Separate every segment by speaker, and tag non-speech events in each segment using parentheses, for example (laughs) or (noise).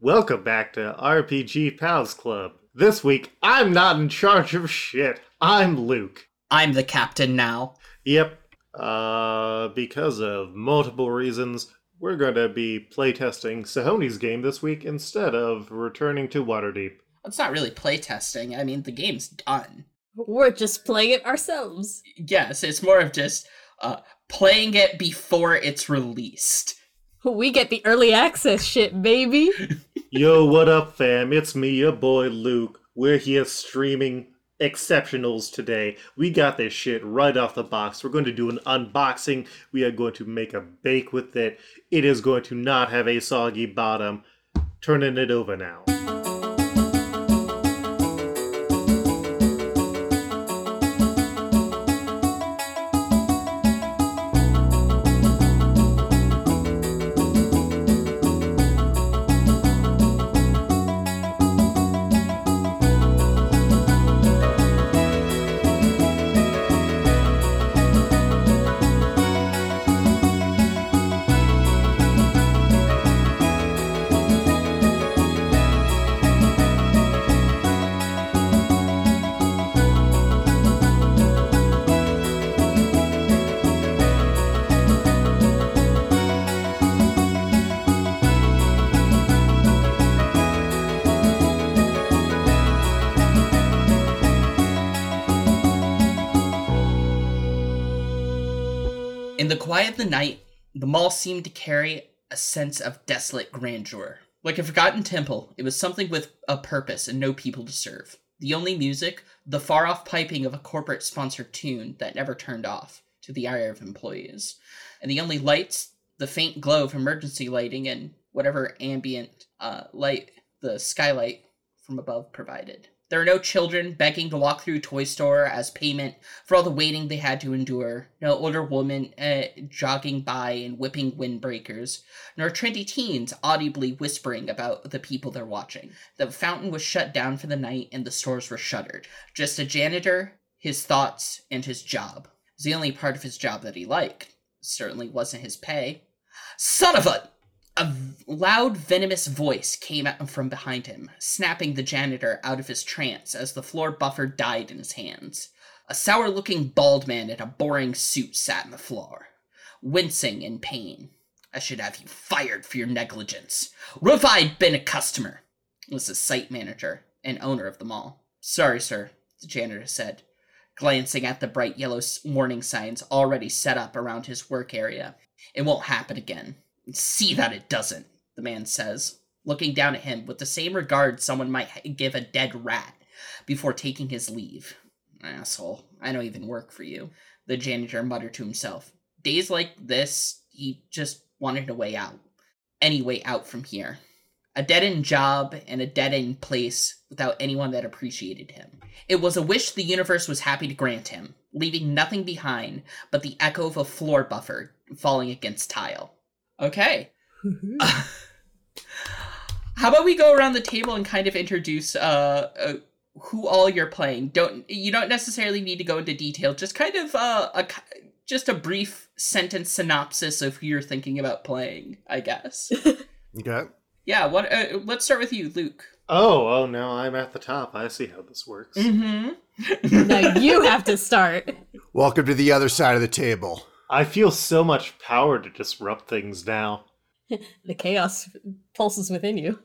Speaker 1: Welcome back to RPG Pals Club. This week, I'm not in charge of shit. I'm Luke.
Speaker 2: I'm the captain now.
Speaker 1: Yep. Uh, because of multiple reasons, we're going to be playtesting Sahoni's game this week instead of returning to Waterdeep.
Speaker 2: It's not really playtesting. I mean, the game's done.
Speaker 3: We're just playing it ourselves.
Speaker 2: Yes, it's more of just uh, playing it before it's released.
Speaker 3: We get the early access shit, baby. (laughs)
Speaker 1: Yo, what up, fam? It's me, your boy Luke. We're here streaming exceptionals today. We got this shit right off the box. We're going to do an unboxing. We are going to make a bake with it. It is going to not have a soggy bottom. Turning it over now.
Speaker 2: Seemed to carry a sense of desolate grandeur. Like a forgotten temple, it was something with a purpose and no people to serve. The only music, the far off piping of a corporate sponsored tune that never turned off, to the ire of employees. And the only lights, the faint glow of emergency lighting and whatever ambient uh, light the skylight from above provided. There are no children begging to walk through Toy Store as payment for all the waiting they had to endure. No older woman uh, jogging by and whipping windbreakers, nor trendy teens audibly whispering about the people they're watching. The fountain was shut down for the night and the stores were shuttered. Just a janitor, his thoughts, and his job. It was the only part of his job that he liked. Certainly wasn't his pay. Son of a! A loud, venomous voice came out from behind him, snapping the janitor out of his trance as the floor buffer died in his hands. A sour looking bald man in a boring suit sat on the floor, wincing in pain. I should have you fired for your negligence. If I'd been a customer? was the site manager and owner of the mall. Sorry, sir, the janitor said, glancing at the bright yellow warning signs already set up around his work area. It won't happen again. See that it doesn't, the man says, looking down at him with the same regard someone might give a dead rat before taking his leave. Asshole, I don't even work for you, the janitor muttered to himself. Days like this, he just wanted a way out. Any way out from here. A dead end job and a dead end place without anyone that appreciated him. It was a wish the universe was happy to grant him, leaving nothing behind but the echo of a floor buffer falling against tile. Okay. (laughs) How about we go around the table and kind of introduce uh, uh who all you're playing? Don't you don't necessarily need to go into detail. Just kind of uh, a just a brief sentence synopsis of who you're thinking about playing. I guess. (laughs)
Speaker 4: Okay.
Speaker 2: yeah. What? Uh, let's start with you, Luke.
Speaker 1: Oh, oh, now I'm at the top. I see how this works.
Speaker 2: Mm-hmm. (laughs)
Speaker 3: now you have to start.
Speaker 4: Welcome to the other side of the table.
Speaker 1: I feel so much power to disrupt things now. (laughs)
Speaker 3: The chaos pulses within you.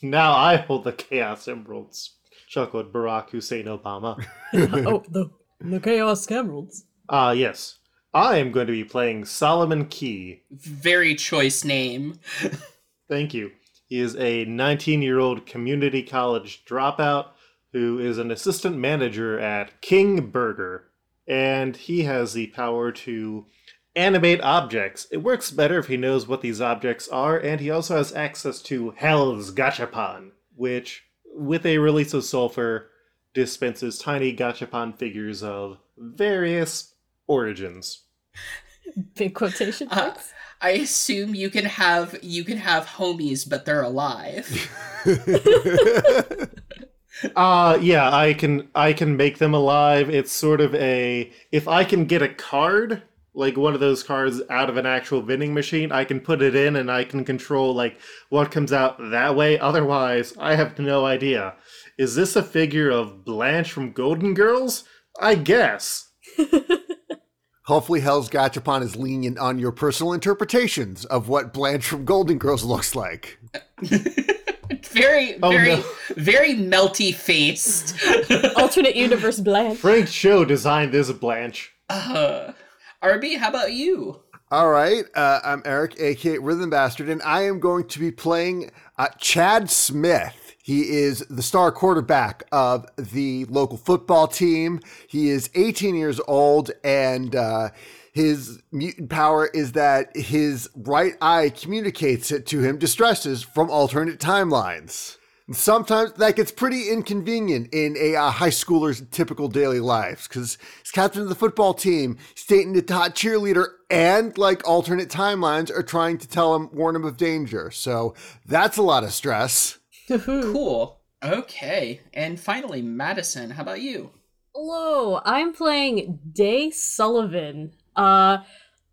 Speaker 1: Now I hold the Chaos Emeralds, chuckled Barack Hussein Obama. (laughs) (laughs)
Speaker 3: oh, the the chaos emeralds.
Speaker 1: Ah, yes. I am going to be playing Solomon Key.
Speaker 2: Very choice name.
Speaker 1: Thank you. He is a 19 year old community college dropout who is an assistant manager at King Burger. And he has the power to animate objects. It works better if he knows what these objects are, and he also has access to Hell's Gachapon, which, with a release of Sulfur, dispenses tiny Gachapon figures of various origins. (laughs)
Speaker 3: Big quotation
Speaker 2: Uh. I assume you can have you can have homies, but they're alive. (laughs) (laughs)
Speaker 1: Uh yeah, I can I can make them alive. It's sort of a if I can get a card like one of those cards out of an actual vending machine, I can put it in and I can control like what comes out that way. Otherwise, I have no idea. Is this a figure of Blanche from Golden Girls? I guess. (laughs)
Speaker 4: Hopefully, Hell's Gachapon is lenient on your personal interpretations of what Blanche from Golden Girls looks like. (laughs)
Speaker 2: very,
Speaker 1: Oh,
Speaker 2: very,
Speaker 1: no.
Speaker 2: very melty faced. (laughs)
Speaker 3: Alternate universe Blanche.
Speaker 1: Frank Cho designed this Blanche.
Speaker 2: uh, RB, how about you?
Speaker 4: All right, uh, I'm Eric, aka Rhythm Bastard, and I am going to be playing uh, Chad Smith. He is the star quarterback of the local football team. He is 18 years old, and uh, his mutant power is that his right eye communicates it to him distresses from alternate timelines. Sometimes that gets pretty inconvenient in a uh, high schooler's typical daily lives because he's captain of the football team, he's dating a hot cheerleader, and like alternate timelines are trying to tell him, warn him of danger. So that's a lot of stress.
Speaker 2: Cool. Okay. And finally, Madison, how about you?
Speaker 3: Hello, I'm playing Day Sullivan, uh,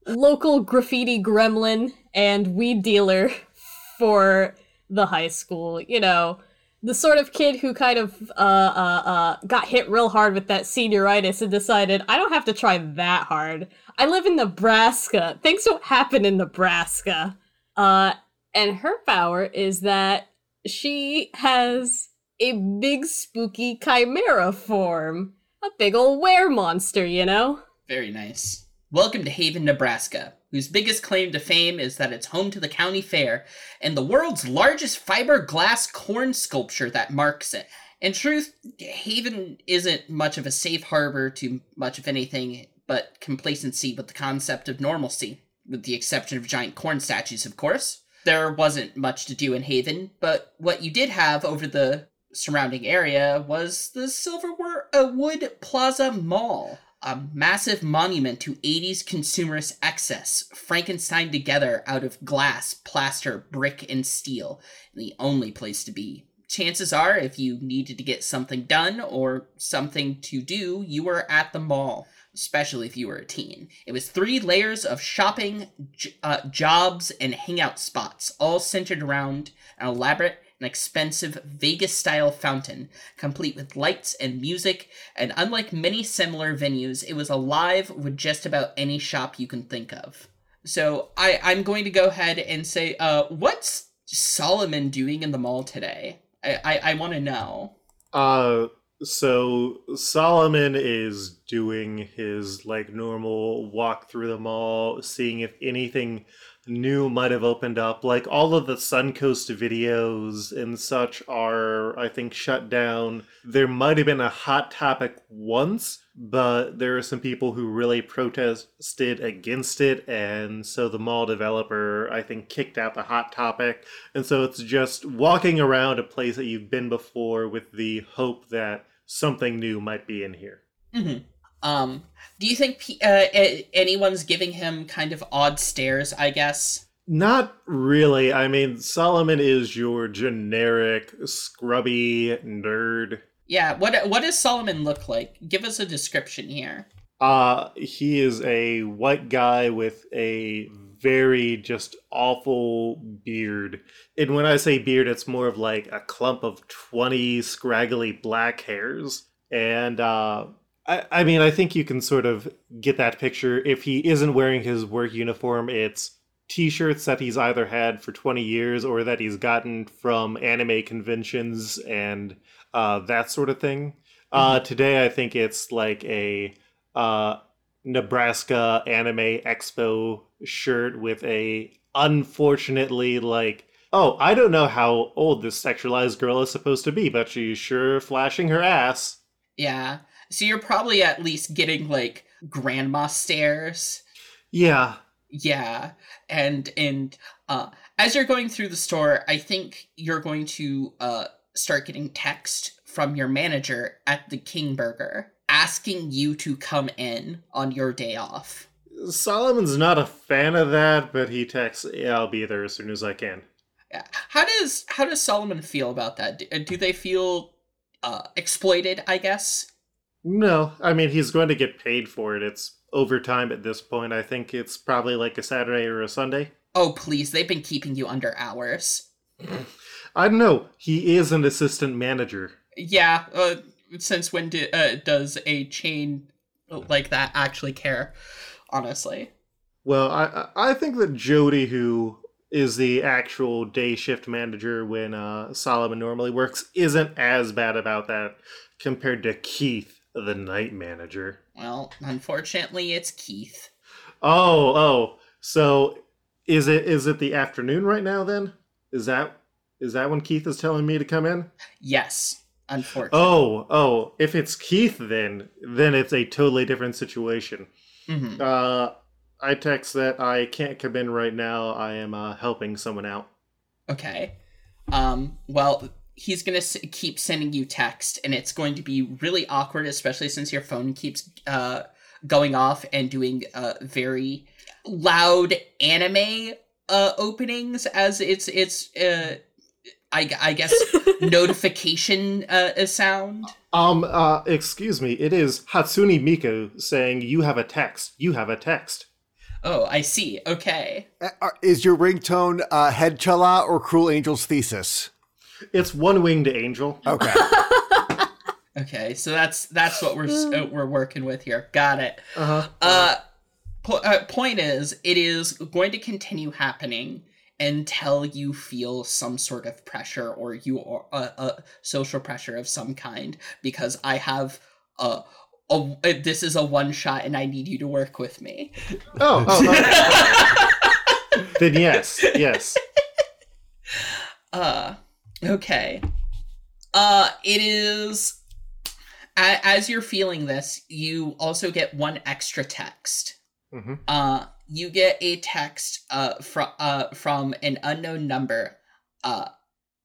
Speaker 3: local graffiti gremlin and weed dealer (laughs) for the high school. You know, the sort of kid who kind of uh, uh, uh, got hit real hard with that senioritis and decided, I don't have to try that hard. I live in Nebraska. Things don't happen in Nebraska. Uh, and her power is that she has a big spooky chimera form. A big old were monster, you know?
Speaker 2: Very nice. Welcome to Haven, Nebraska, whose biggest claim to fame is that it's home to the county fair and the world's largest fiberglass corn sculpture that marks it. In truth, Haven isn't much of a safe harbor to much of anything but complacency with the concept of normalcy, with the exception of giant corn statues, of course. There wasn't much to do in Haven, but what you did have over the surrounding area was the Silverwood uh, Plaza Mall, a massive monument to 80s consumerist excess, Frankenstein together out of glass, plaster, brick, and steel, the only place to be. Chances are, if you needed to get something done or something to do, you were at the mall, especially if you were a teen. It was three layers of shopping, j- uh, jobs, and hangout spots, all centered around an elaborate and expensive Vegas style fountain, complete with lights and music, and unlike many similar venues, it was alive with just about any shop you can think of. So I, I'm going to go ahead and say, uh, what's Solomon doing in the mall today? I, I, I want to know.
Speaker 1: Uh, so Solomon is doing his like normal walk through the mall, seeing if anything new might have opened up. Like all of the Suncoast videos and such are, I think, shut down. There might have been a hot topic once, but there are some people who really protested against it, and so the mall developer, I think, kicked out the hot topic. And so it's just walking around a place that you've been before with the hope that something new might be in here.
Speaker 2: hmm Um, do you think uh, a- anyone's giving him kind of odd stares? I guess.
Speaker 1: Not really. I mean, Solomon is your generic scrubby nerd.
Speaker 2: Yeah. What What does Solomon look like? Give us a description here.
Speaker 1: Uh, he is a white guy with a very just awful beard. And when I say beard, it's more of like a clump of 20 scraggly black hairs. And uh, I, I mean, I think you can sort of get that picture. If he isn't wearing his work uniform, it's t shirts that he's either had for 20 years or that he's gotten from anime conventions and uh, that sort of thing. Uh, today, I think it's like a uh, Nebraska Anime Expo shirt with a unfortunately like oh I don't know how old this sexualized girl is supposed to be, but she's sure flashing her ass.
Speaker 2: Yeah. So you're probably at least getting like grandma stares.
Speaker 1: Yeah,
Speaker 2: Yeah. And and uh as you're going through the store, I think you're going to uh start getting text from your manager at the King Burger asking you to come in on your day off.
Speaker 1: Solomon's not a fan of that, but he texts, "Yeah, I'll be there as soon as I can."
Speaker 2: Yeah. How does how does Solomon feel about that? Do, do they feel uh exploited, I guess?
Speaker 1: No, I mean he's going to get paid for it. It's overtime at this point. I think it's probably like a Saturday or a Sunday.
Speaker 2: Oh, please, they've been keeping you under hours.
Speaker 1: I don't know. He is an assistant manager.
Speaker 2: Yeah, uh, since when do, uh, does a chain like that actually care? Honestly.
Speaker 1: Well, I I think that Jody, who is the actual day shift manager when uh, Solomon normally works, isn't as bad about that compared to Keith, the night manager.
Speaker 2: Well, unfortunately, it's Keith.
Speaker 1: Oh, oh. So is it is it the afternoon right now then? Is that is that when Keith is telling me to come in?
Speaker 2: Yes, unfortunately.
Speaker 1: Oh, oh. If it's Keith then then it's a totally different situation.
Speaker 2: Mhm.
Speaker 1: Uh I text that I can't come in right now. I am uh, helping someone out.
Speaker 2: Okay. Um. Well, he's gonna s- keep sending you text, and it's going to be really awkward, especially since your phone keeps uh going off and doing uh very loud anime uh openings as it's it's uh I, I guess (laughs) notification uh sound.
Speaker 1: Um, uh, excuse me. It is Hatsune Miku saying, You have a text. You have a text.
Speaker 2: Oh, I see. Okay.
Speaker 4: Is your ringtone uh, Head Chala or Cruel Angel's Thesis?
Speaker 1: It's one winged angel.
Speaker 4: Okay. (laughs)
Speaker 2: Okay. So that's that's what we're uh, we're working with here. Got it.
Speaker 1: Uh huh.
Speaker 2: Uh, po- uh, point is, it is going to continue happening until you feel some sort of pressure or you are uh, uh, social pressure of some kind. Because I have a, a uh, this is a one shot, and I need you to work with me.
Speaker 1: Oh, oh, oh. (laughs) then yes, yes.
Speaker 2: Uh, okay. Uh, it is. As you're feeling this, you also get one extra text.
Speaker 1: hmm
Speaker 2: uh you get a text uh from uh from an unknown number uh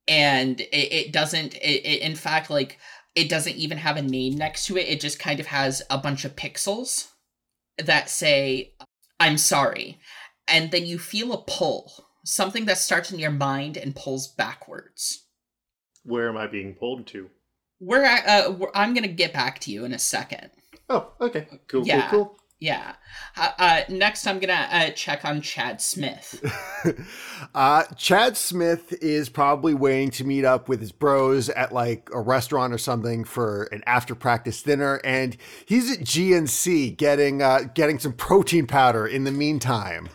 Speaker 2: and it, it doesn't it, it in fact like it doesn't even have a name next to it it just kind of has a bunch of pixels that say i'm sorry and then you feel a pull something that starts in your mind and pulls backwards
Speaker 1: Where am I being pulled to?
Speaker 2: we're at, uh i'm gonna get back to you in a second
Speaker 1: Oh, okay. Cool,
Speaker 2: Yeah.
Speaker 1: cool, cool.
Speaker 2: yeah uh, uh next i'm gonna uh, check on chad smith (laughs)
Speaker 4: uh, Chad Smith is probably waiting to meet up with his bros at like a restaurant or something for an after practice dinner, and he's at GNC getting uh, getting some protein powder in the meantime.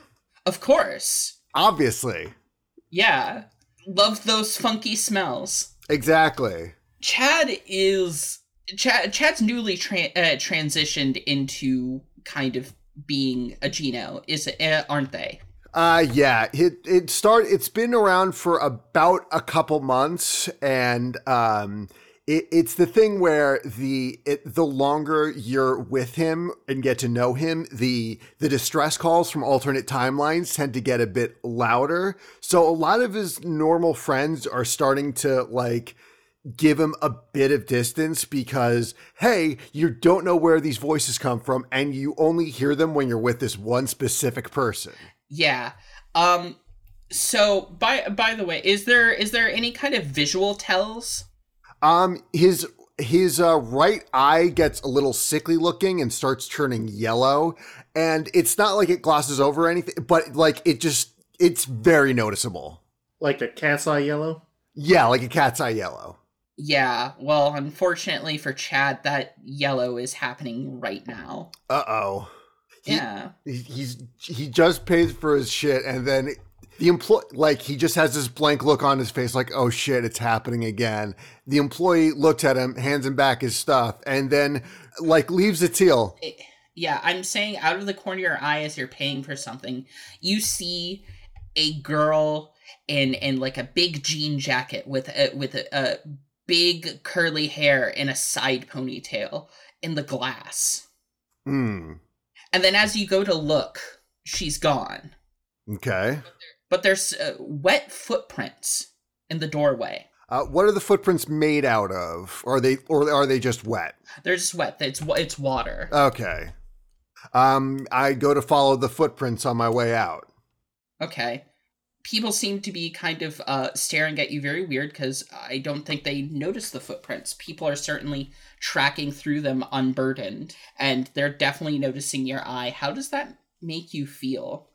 Speaker 2: of course
Speaker 4: Obviously,
Speaker 2: Yeah. Love those funky smells.
Speaker 4: exactly.
Speaker 2: Chad is Chad Chad's newly tra- uh, transitioned into kind of being a Geno, is uh, aren't they?
Speaker 4: Uh yeah, it it start it's been around for about a couple months and um it, it's the thing where the it, the longer you're with him and get to know him, the the distress calls from alternate timelines tend to get a bit louder. So a lot of his normal friends are starting to like give him a bit of distance because hey, you don't know where these voices come from and you only hear them when you're with this one specific person.
Speaker 2: Yeah. Um so by by the way, is there is there any kind of visual tells?
Speaker 4: Um, his his uh, right eye gets a little sickly looking and starts turning yellow, and it's not like it glosses over anything, but like it just it's very noticeable.
Speaker 1: Like a cat's eye yellow?
Speaker 4: Yeah, like a cat's eye yellow.
Speaker 2: Yeah, well, unfortunately for Chad, that yellow is happening right now.
Speaker 4: Uh oh. He-
Speaker 2: Yeah.
Speaker 4: He's he just pays for his shit, and then the employee like he just has this blank look on his face, like oh shit, it's happening again. The employee looks at him, hands him back his stuff, and then like leaves the teal.
Speaker 2: Yeah, I'm saying out of the corner of your eye as you're paying for something, you see a girl in in like a big jean jacket with a with a, a big curly hair and a side ponytail in the glass.
Speaker 4: Hmm.
Speaker 2: And then as you go to look, she's gone.
Speaker 4: Okay.
Speaker 2: But there's uh, wet footprints in the doorway.
Speaker 4: Uh, what are the footprints made out of? Or are they or are they just wet?
Speaker 2: They're just wet. It's it's water.
Speaker 4: Okay. Um, I go to follow the footprints on my way out.
Speaker 2: Okay. people seem to be kind of uh, staring at you very weird because I don't think they notice the footprints. People are certainly tracking through them unburdened, and they're definitely noticing your eye. How does that make you feel?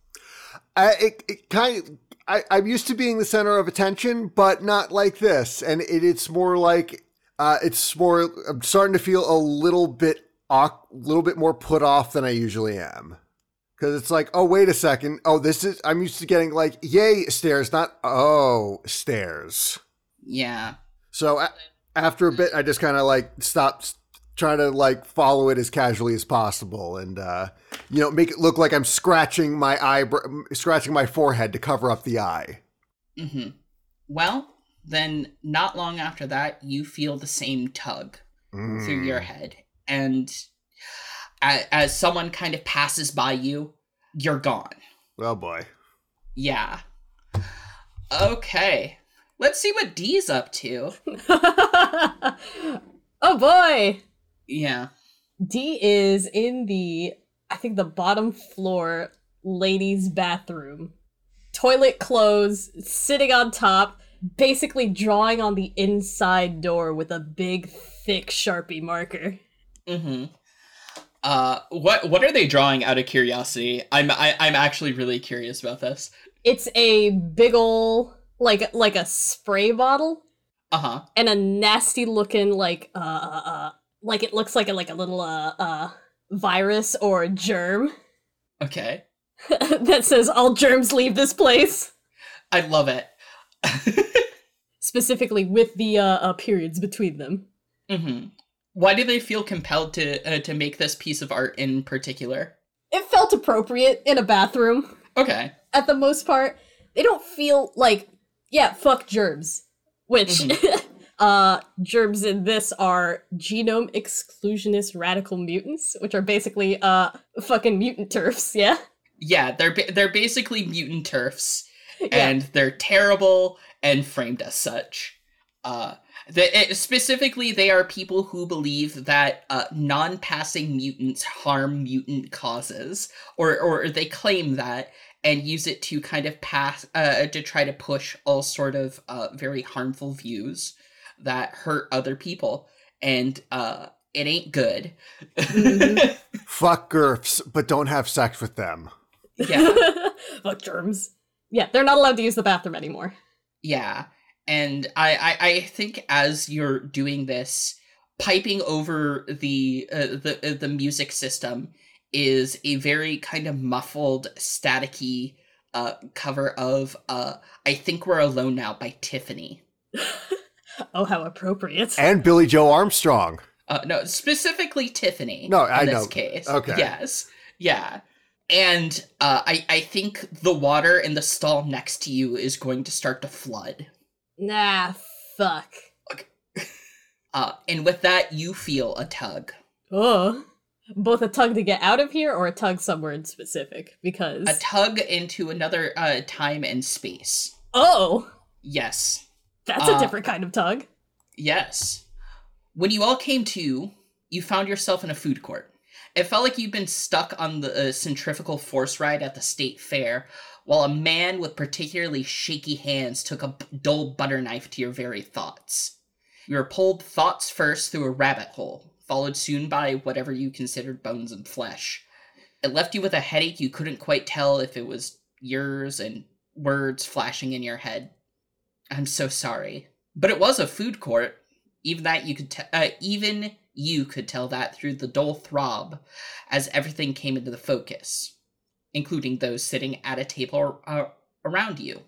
Speaker 4: I, it, it kind of, I, I'm used to being the center of attention, but not like this. And it, it's more like, uh, it's more, I'm starting to feel a little bit, a little bit more put off than I usually am. Cause it's like, oh, wait a second. Oh, this is, I'm used to getting like, yay, stares, not, oh, stares.
Speaker 2: Yeah.
Speaker 4: So a- after a bit, I just kind of like stopped trying to like follow it as casually as possible and, uh, you know, make it look like I'm scratching my eyebrow, scratching my forehead to cover up the eye.
Speaker 2: Mm-hmm. Well, then not long after that, you feel the same tug through your
Speaker 4: Mm.
Speaker 2: head, and a- as someone kind of passes by you, you're gone.
Speaker 4: Oh boy.
Speaker 2: Yeah. Okay. Let's see what D's up to. (laughs)
Speaker 3: oh boy!
Speaker 2: Yeah.
Speaker 3: D is in the, I think, the bottom floor ladies' bathroom. Toilet closed, sitting on top, basically drawing on the inside door with a big, thick Sharpie marker.
Speaker 2: Mm-hmm. Uh, what what are they drawing out of curiosity? I'm I, I'm actually really curious about this.
Speaker 3: It's a big ol' like like a spray bottle
Speaker 2: Uh huh.
Speaker 3: and a nasty looking like uh uh uh, like it looks like a like a little uh uh virus or germ (laughs)
Speaker 2: Okay.
Speaker 3: that says all germs leave this place.
Speaker 2: I love it. (laughs)
Speaker 3: Specifically with the uh, uh periods between them.
Speaker 2: mm-hmm. Why do they feel compelled to uh, to make this piece of art in particular?
Speaker 3: It felt appropriate in a bathroom.
Speaker 2: Okay.
Speaker 3: At the most part, they don't feel like yeah, fuck germs. Which (laughs) uh germs in this are genome exclusionist radical mutants, which are basically uh fucking mutant TERFs, (laughs) yeah?
Speaker 2: Yeah, they're ba- they're basically mutant TERFs, (laughs)
Speaker 3: yeah.
Speaker 2: and they're terrible and framed as such. Uh, the, it, specifically, they are people who believe that uh, non-passing mutants harm mutant causes, or or they claim that and use it to kind of pass uh, to try to push all sort of uh, very harmful views that hurt other people, and uh, it ain't good.
Speaker 3: Mhm. (laughs)
Speaker 4: Fuck GURPS, but don't have sex with them.
Speaker 2: yeah. (laughs)
Speaker 3: fuck germs. Yeah, they're not allowed to use the bathroom anymore.
Speaker 2: Yeah, and I, I I think as you're doing this, piping over the uh, the uh, the music system is a very kind of muffled, staticky uh, cover of uh, "I Think We're Alone Now" by Tiffany. (laughs)
Speaker 3: Oh, how appropriate.
Speaker 4: And Billie Joe Armstrong.
Speaker 2: Uh, no, specifically Tiffany.
Speaker 4: No,
Speaker 2: in
Speaker 4: I
Speaker 2: this
Speaker 4: know.
Speaker 2: case.
Speaker 4: Okay.
Speaker 2: Yes. Yeah. And uh, I I think the water in the stall next to you is going to start to flood.
Speaker 3: Nah, fuck. Okay. (laughs)
Speaker 2: Uh, and with that, you feel a tug.
Speaker 3: Oh. Both a tug to get out of here or a tug somewhere in specific? Because.
Speaker 2: A tug into another uh, time and space.
Speaker 3: oh!
Speaker 2: Yes.
Speaker 3: That's a
Speaker 2: Uh,
Speaker 3: different kind of tug.
Speaker 2: Yes. When you all came to, you found yourself in a food court. It felt like you'd been stuck on the uh, centrifugal force ride at the state fair, while a man with particularly shaky hands took a dull butter knife to your very thoughts. You were pulled thoughts first through a rabbit hole, followed soon by whatever you considered bones and flesh. It left you with a headache you couldn't quite tell if it was yours and words flashing in your head. I'm so sorry. But it was a food court. Even that you could te- uh, even you could tell that through the dull throb as everything came into the focus, including those sitting at a table uh, around you.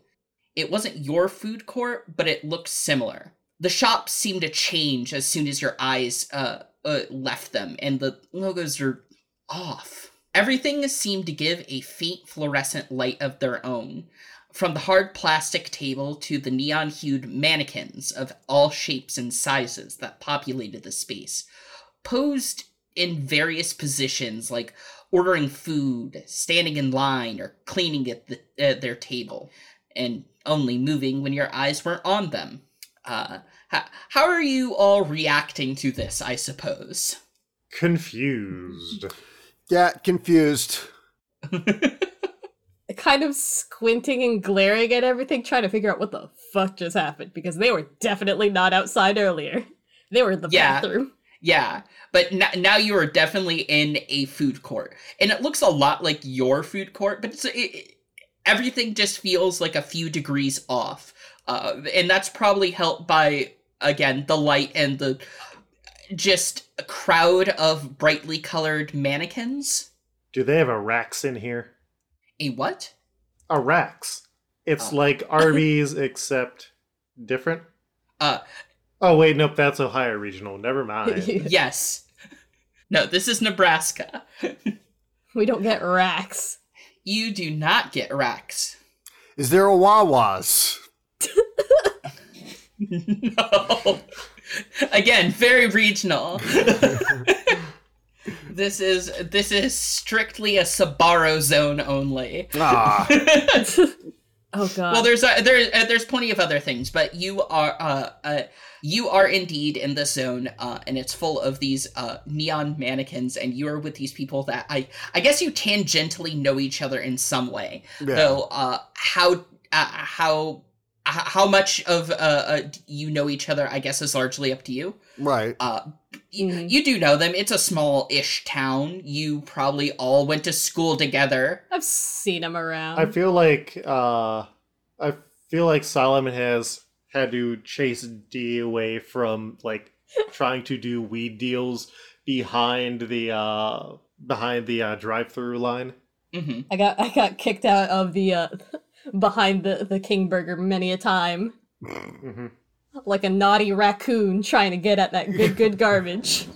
Speaker 2: It wasn't your food court, but it looked similar. The shops seemed to change as soon as your eyes uh, uh, left them, and the logos are off. Everything seemed to give a faint fluorescent light of their own, from the hard plastic table to the neon hued mannequins of all shapes and sizes that populated the space, posed in various positions like ordering food, standing in line, or cleaning at the, uh, their table, and only moving when your eyes weren't on them. Uh, how, how are you all reacting to this, I suppose?
Speaker 1: Confused.
Speaker 4: Yeah, confused. (laughs)
Speaker 3: kind of squinting and glaring at everything, trying to figure out what the fuck just happened because they were definitely not outside earlier. They were in the
Speaker 2: Yeah.
Speaker 3: bathroom.
Speaker 2: Yeah, but n- now you are definitely in a food court, and it looks a lot like your food court, but it's it, it- everything just feels like a few degrees off, uh, and that's probably helped by again the light and the just a crowd of brightly colored mannequins.
Speaker 1: Do they have a Rax in here?
Speaker 2: A what?
Speaker 1: A Rax. It's
Speaker 2: Oh.
Speaker 1: like (laughs) Arby's except different.
Speaker 2: Uh,
Speaker 1: Oh wait, nope, that's Ohio Regional. Never mind. (laughs)
Speaker 2: yes. No, this is Nebraska. (laughs)
Speaker 3: we don't get Rax.
Speaker 2: You do not get Rax.
Speaker 4: Is there a Wawa's?
Speaker 2: no. Again, very regional. This is this is strictly a Sbarro zone only.
Speaker 4: Ah, (laughs) (laughs)
Speaker 3: Oh god.
Speaker 2: Well, there's uh, there uh, there's plenty of other things, but you are uh, uh you are indeed in the zone, uh, and it's full of these uh neon mannequins, and you are with these people that I I guess you tangentially know each other in some way.
Speaker 4: yeah.
Speaker 2: Though uh, how uh, how h- how much of uh, uh you know each other, I guess, is largely up to you.
Speaker 4: right.
Speaker 2: Uh, y-
Speaker 3: Mhm.
Speaker 2: you do know them. It's a small-ish town. You probably all went to school together.
Speaker 3: I've seen them around.
Speaker 1: I feel like uh I feel like Solomon has had to chase D away from like trying to do weed deals behind the uh behind the uh, drive-through line.
Speaker 2: hmm
Speaker 3: I got I got kicked out of the uh behind the the King Burger many a time.
Speaker 1: hmm
Speaker 3: Like a naughty raccoon trying to get at that good good (laughs) garbage.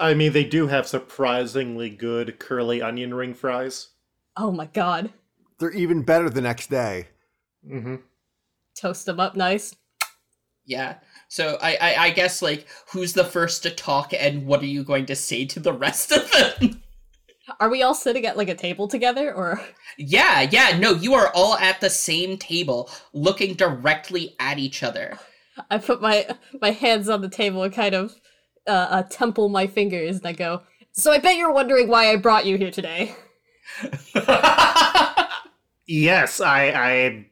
Speaker 1: I mean, they do have surprisingly good curly onion ring fries.
Speaker 3: Oh my god.
Speaker 4: They're even better the next day.
Speaker 1: Mm-hmm.
Speaker 3: Toast them up nice.
Speaker 2: Yeah. So I, I I guess like who's the first to talk and what are you going to say to the rest of them? (laughs)
Speaker 3: Are we all sitting at like a table together or
Speaker 2: yeah, yeah. No, you are all at the same table, looking directly at each other.
Speaker 3: I put my my hands on the table and kind of uh, uh temple my fingers and I go, "So I bet you're wondering why I brought you here today." (laughs)
Speaker 1: Yes, I I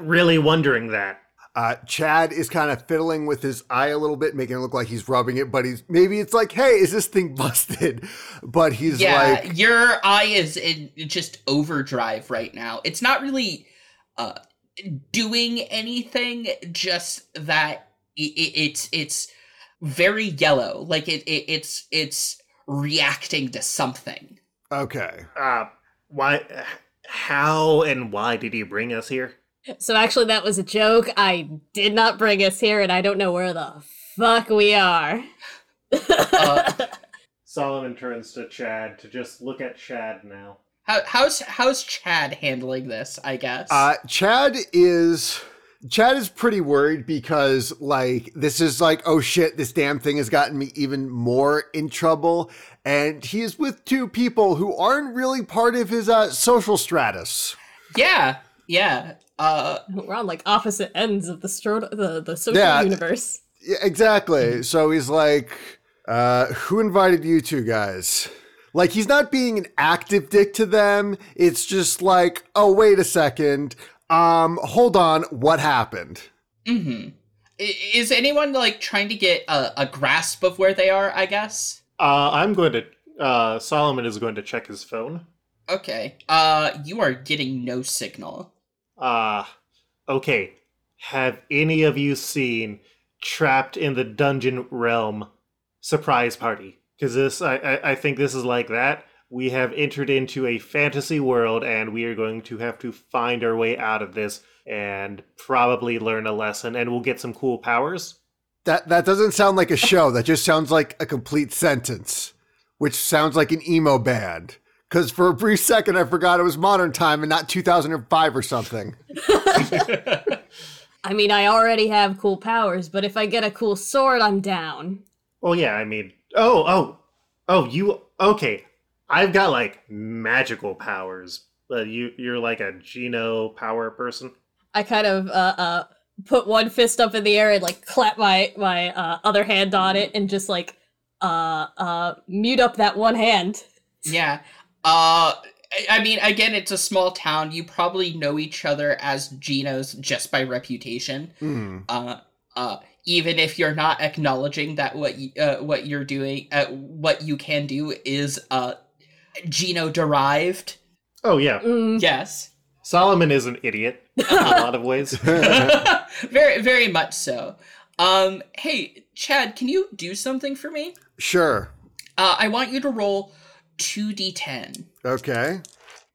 Speaker 1: really wondering that.
Speaker 4: Uh, Chad is kind of fiddling with his eye a little bit, making it look like he's rubbing it, but he's maybe it's like, hey, is this thing (laughs) busted? But he's
Speaker 2: yeah,
Speaker 4: like,
Speaker 2: your eye is in just overdrive right now. It's not really uh doing anything, just that i i it's it's very yellow. Like it, it it's it's reacting to something.
Speaker 4: okay.
Speaker 1: Uh why how and why did he bring us here?
Speaker 3: So actually that was a joke. I did not bring us here and I don't know where the fuck we are. (laughs)
Speaker 2: Uh,
Speaker 1: Solomon turns to Chad to just look at Chad now.
Speaker 2: How, how's how's Chad handling this? I guess.
Speaker 4: Uh, Chad is Chad is pretty worried because like this is like oh shit this damn thing has gotten me even more in trouble and he is with two people who aren't really part of his uh, social stratus.
Speaker 2: yeah, yeah. Uh, (laughs)
Speaker 3: We're on like opposite ends of the stro- the, the social
Speaker 4: Yeah.
Speaker 3: universe.
Speaker 4: Yeah, exactly. So he's like, uh, who invited you two guys? Like he's not being an active dick to them. It's just like, oh wait a second. Um, hold on, what happened?
Speaker 2: Mm-hmm. Is anyone like trying to get a, a grasp of where they are? I guess.
Speaker 1: Uh I'm going to uh Solomon is going to check his phone.
Speaker 2: Okay. Uh, you are getting no signal.
Speaker 1: Uh okay. Have any of you seen Trapped in the Dungeon Realm surprise party? Because this I, I I think this is like that. We have entered into a fantasy world and we are going to have to find our way out of this and probably learn a lesson and we'll get some cool powers.
Speaker 4: That that doesn't sound like a show. That just sounds like a complete sentence, which sounds like an emo band. Because for a brief second, I forgot it was modern time and not 2005 or something. (laughs)
Speaker 3: I mean, I already have cool powers, but if I get a cool sword, I'm down.
Speaker 1: Well, yeah, I mean, oh, oh, oh, you okay? I've got like magical powers, but you you're like a Geno power person.
Speaker 3: I kind of uh uh put one fist up in the air and like clap my my uh, other hand on it and just like uh uh mute up that one hand.
Speaker 2: yeah. Uh, I- I mean, again, it's a small town. You probably know each other as Genos just by reputation.
Speaker 4: Mm.
Speaker 2: Uh, uh, even if you're not acknowledging that what y- uh, what you're doing, uh, what you can do is uh, Geno derived.
Speaker 1: Oh yeah,
Speaker 3: Mm,
Speaker 2: Yes,
Speaker 1: Solomon is an idiot in a lot of ways. (laughs)
Speaker 2: very very much so. Um, hey, Chad, can you do something for me?
Speaker 4: Sure.
Speaker 2: Uh, I want you to roll two d10.
Speaker 4: Okay.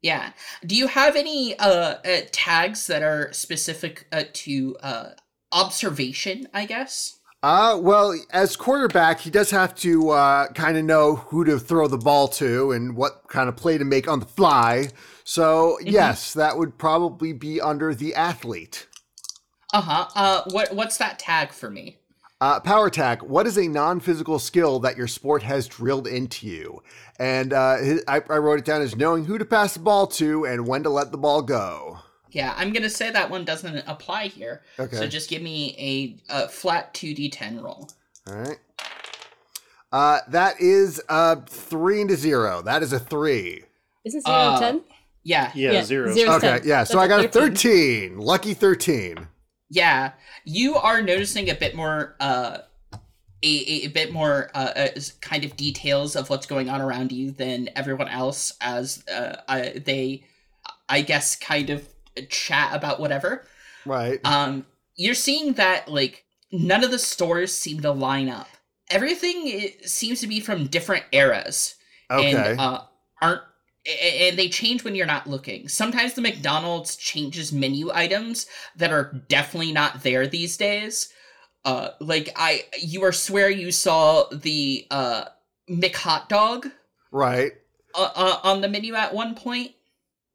Speaker 2: Yeah. Do you have any uh, uh tags that are specific uh, to uh observation? I guess.
Speaker 4: Uh, well, as quarterback, he does have to uh, kind of know who to throw the ball to and what kind of play to make on the fly. So, yes, that would probably be under the athlete.
Speaker 2: Uh huh. Uh, what what's that tag for me?
Speaker 4: Uh, power tag, what is a non physical skill that your sport has drilled into you? And uh, his, I, I wrote it down as knowing who to pass the ball to and when to let the ball go.
Speaker 2: Yeah, I'm gonna say that one doesn't apply here.
Speaker 4: Okay.
Speaker 2: So just give me a, a flat two d10 roll.
Speaker 4: All right. Uh, that is uh, three into zero. That is a three.
Speaker 3: isn't zero
Speaker 2: Uh,
Speaker 3: ten?
Speaker 2: Yeah,
Speaker 1: Yeah,
Speaker 3: Yeah,
Speaker 1: zero.
Speaker 3: zero.
Speaker 4: Okay,
Speaker 3: ten.
Speaker 4: yeah. So
Speaker 3: That's
Speaker 4: I got
Speaker 3: a
Speaker 4: a 13. Lucky 13.
Speaker 2: Yeah. You are noticing a bit more, uh, a, a, bit more, uh, uh, kind of details of what's going on around you than everyone else, as uh, I, they, I guess, kind of chat about whatever.
Speaker 4: Right.
Speaker 2: um you're seeing that like none of the stores seem to line up everything i- seems to be from different eras
Speaker 4: Okay.
Speaker 2: and uh aren't and they change when you're not looking sometimes the mcdonald's changes menu items that are definitely not there these days uh like i you are swear you saw the uh mchot dog
Speaker 4: right.
Speaker 2: uh, uh, on the menu at one point.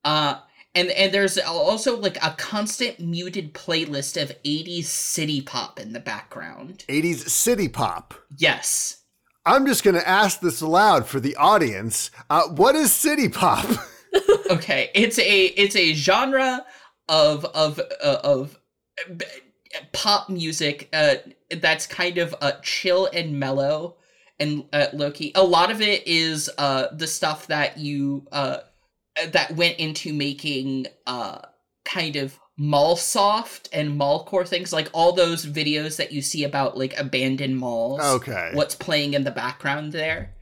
Speaker 2: Uh, and and there's also like a constant muted playlist of 80s city pop in the background.
Speaker 4: 80s city pop.
Speaker 2: Yes.
Speaker 4: I'm just going to ask this aloud for the audience. Uh, what is city pop? (laughs)
Speaker 2: Okay, it's a it's a genre of of uh, of uh, pop music uh that's kind of uh chill and mellow and uh, low key. A lot of it is uh the stuff that you uh that went into making uh kind of mall soft and mallcore things like all those videos that you see about like abandoned malls.
Speaker 4: Okay.
Speaker 2: What's playing in the background there?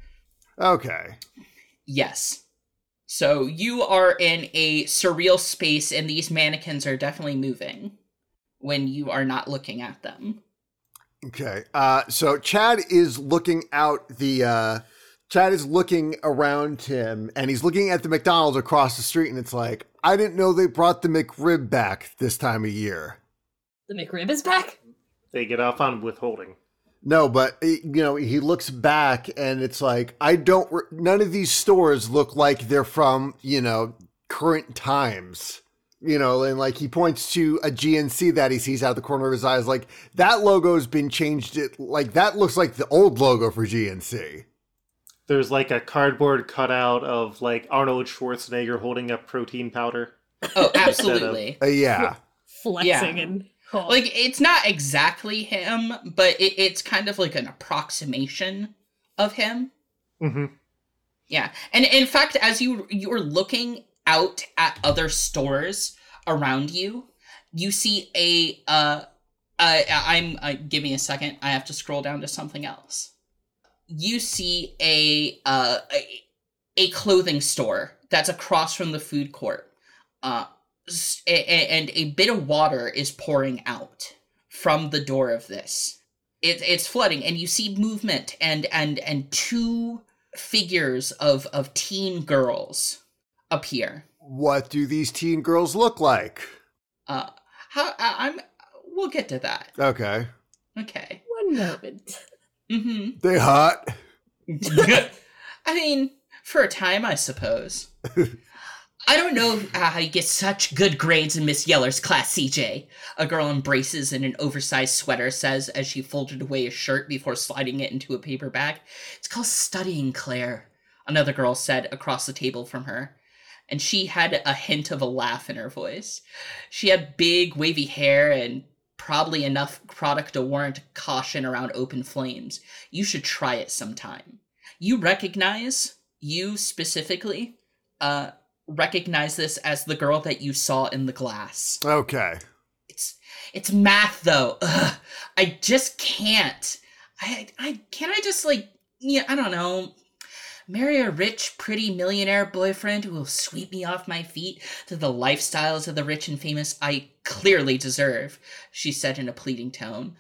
Speaker 4: Okay.
Speaker 2: Yes. So you are in a surreal space, and these mannequins are definitely moving when you are not looking at them.
Speaker 4: Okay. Uh, so Chad is looking out the. Uh, Chad is looking around him, and he's looking at the McDonald's across the street, and it's like, I didn't know they brought the McRib back this time of year.
Speaker 3: The McRib is back.
Speaker 1: They get off on withholding.
Speaker 4: No, but eh, you know, he looks back, and it's like, I don't. Re- none of these stores look like they're from you know current times. You know, and like he points to a GNC that he sees out the corner of his eyes, like that logo's been changed. It like that looks like the old logo for GNC.
Speaker 1: There's like a cardboard cutout of like Arnold Schwarzenegger holding up protein powder.
Speaker 2: Oh, (laughs) absolutely.
Speaker 4: Uh, yeah.
Speaker 3: Flexing
Speaker 2: Yeah.
Speaker 3: and oh.
Speaker 2: like it's not exactly him, but it, it's kind of like an approximation of him.
Speaker 1: hmm
Speaker 2: Yeah, and in fact, as you you are looking out at other stores around you, you see a uh, uh I'm uh, give me a second. I have to scroll down to something else. You see a uh a, a clothing store that's across from the food court. Uh, s- a- a- and a bit of water is pouring out from the door of this. It, it's flooding, and you see movement and and and two figures of of teen girls appear.
Speaker 4: What do these teen girls look like?
Speaker 2: Uh, how I, I'm. We'll get to that.
Speaker 4: Okay.
Speaker 2: Okay.
Speaker 3: one moment.
Speaker 2: Mm-hmm.
Speaker 4: They hot. (laughs)
Speaker 2: I mean, for a time, I suppose. I don't know how you get such good grades in Miss Yeller's class, CJ. A girl in braces and an oversized sweater says as she folded away a shirt before sliding it into a paper bag. It's called studying, Claire, another girl said across the table from her. And she had a hint of a laugh in her voice. She had big, wavy hair and probably enough product to warrant caution around open flames. You should try it sometime. You recognize, you specifically, uh, recognize this as the girl that you saw in the glass.
Speaker 4: Okay.
Speaker 2: It's it's math though. Ugh, I just can't. I I can't I just like yeah, I don't know. Marry a rich, pretty millionaire boyfriend who will sweep me off my feet to the lifestyles of the rich and famous I clearly deserve, she said in a pleading tone.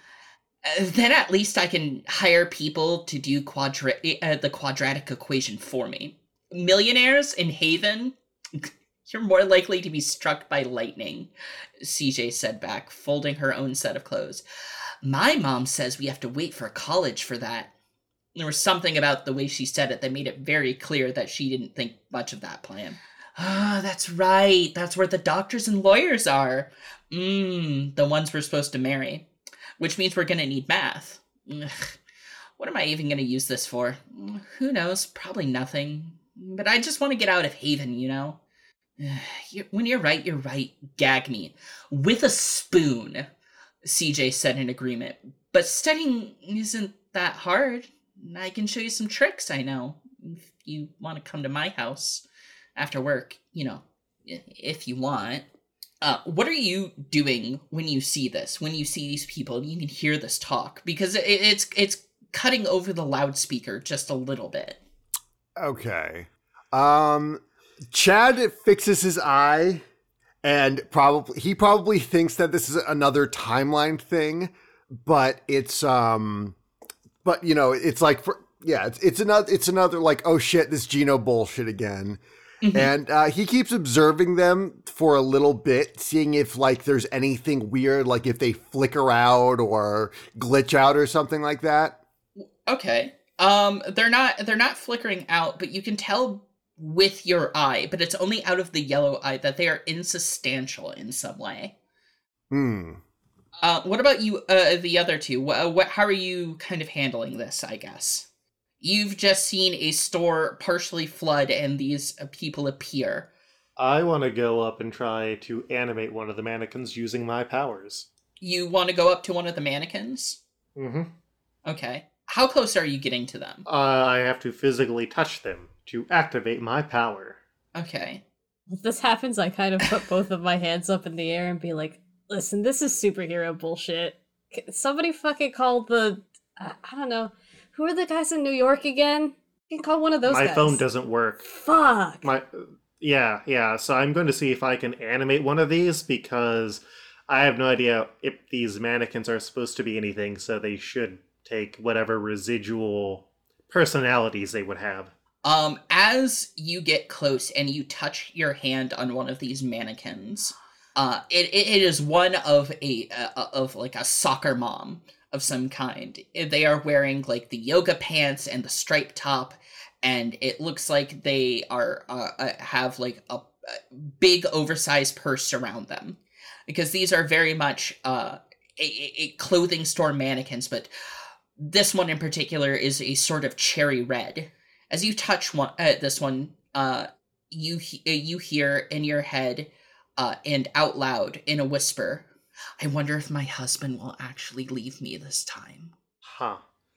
Speaker 2: Uh, then at least I can hire people to do quadra- uh, the quadratic equation for me. Millionaires in Haven? (laughs) You're more likely to be struck by lightning, CJ said back, folding her own set of clothes. My mom says we have to wait for college for that. There was something about the way she said it that made it very clear that she didn't think much of that plan. Ah, that's right. That's where the doctors and lawyers are. Mmm, the ones we're supposed to marry. Which means we're gonna need math. Ugh. What am I even gonna use this for? Who knows? Probably nothing. But I just want to get out of Haven, you know? (sighs) When you're right, you're right. Gag me. With a spoon, CJ said in agreement. But studying isn't that hard. I can show you some tricks I know. If you want to come to my house after work, you know, if you want. Uh, what are you doing when you see this? When you see these people, you can hear this talk because it, it's it's cutting over the loudspeaker just a little bit.
Speaker 4: Okay. Um Chad fixes his eye and probably he probably thinks that this is another timeline thing, but it's um but you know, it's like for yeah, it's it's another it's another like oh shit, this Geno bullshit again.
Speaker 2: Mhm.
Speaker 4: And uh, he keeps observing them for a little bit, seeing if like there's anything weird, like if they flicker out or glitch out or something like that.
Speaker 2: Okay. Um they're not they're not flickering out, but you can tell with your eye, but it's only out of the yellow eye that they are insubstantial in some way.
Speaker 4: Hmm.
Speaker 2: Uh what about you uh the other two? What, what how are you kind of handling this, I guess? You've just seen a store partially flood and these uh, people appear.
Speaker 1: I want to go up and try to animate one of the mannequins using my powers.
Speaker 2: You want to go up to one of the mannequins?
Speaker 1: Mm-hmm.
Speaker 2: Okay. How close are you getting to them?
Speaker 1: Uh, I have to physically touch them to activate my power.
Speaker 2: Okay.
Speaker 3: If this happens, I kind of put both of my hands up in the air and be like, listen, this is superhero bullshit. Somebody fucking call the. I I don't know. Who are the guys in New York again? You can call one of those
Speaker 1: my
Speaker 3: guys.
Speaker 1: phone doesn't work.
Speaker 3: Fuck.
Speaker 1: My yeah, yeah. So I'm going to see if I can animate one of these because I have no idea if these mannequins are supposed to be anything. So they should take whatever residual personalities they would have.
Speaker 2: Um, as you get close and you touch your hand on one of these mannequins, uh, it, it, is one of a uh, of like a soccer mom of some kind. They are wearing like the yoga pants and the striped top, and it looks like they are uh, uh, have like a, big oversized purse around them, because these are very much uh a, a a clothing store mannequins, but this one in particular is a sort of cherry red as you touch one uh, this one uh you uh, you hear in your head uh and out loud in a whisper i wonder if my husband will actually leave me this time
Speaker 1: Huh.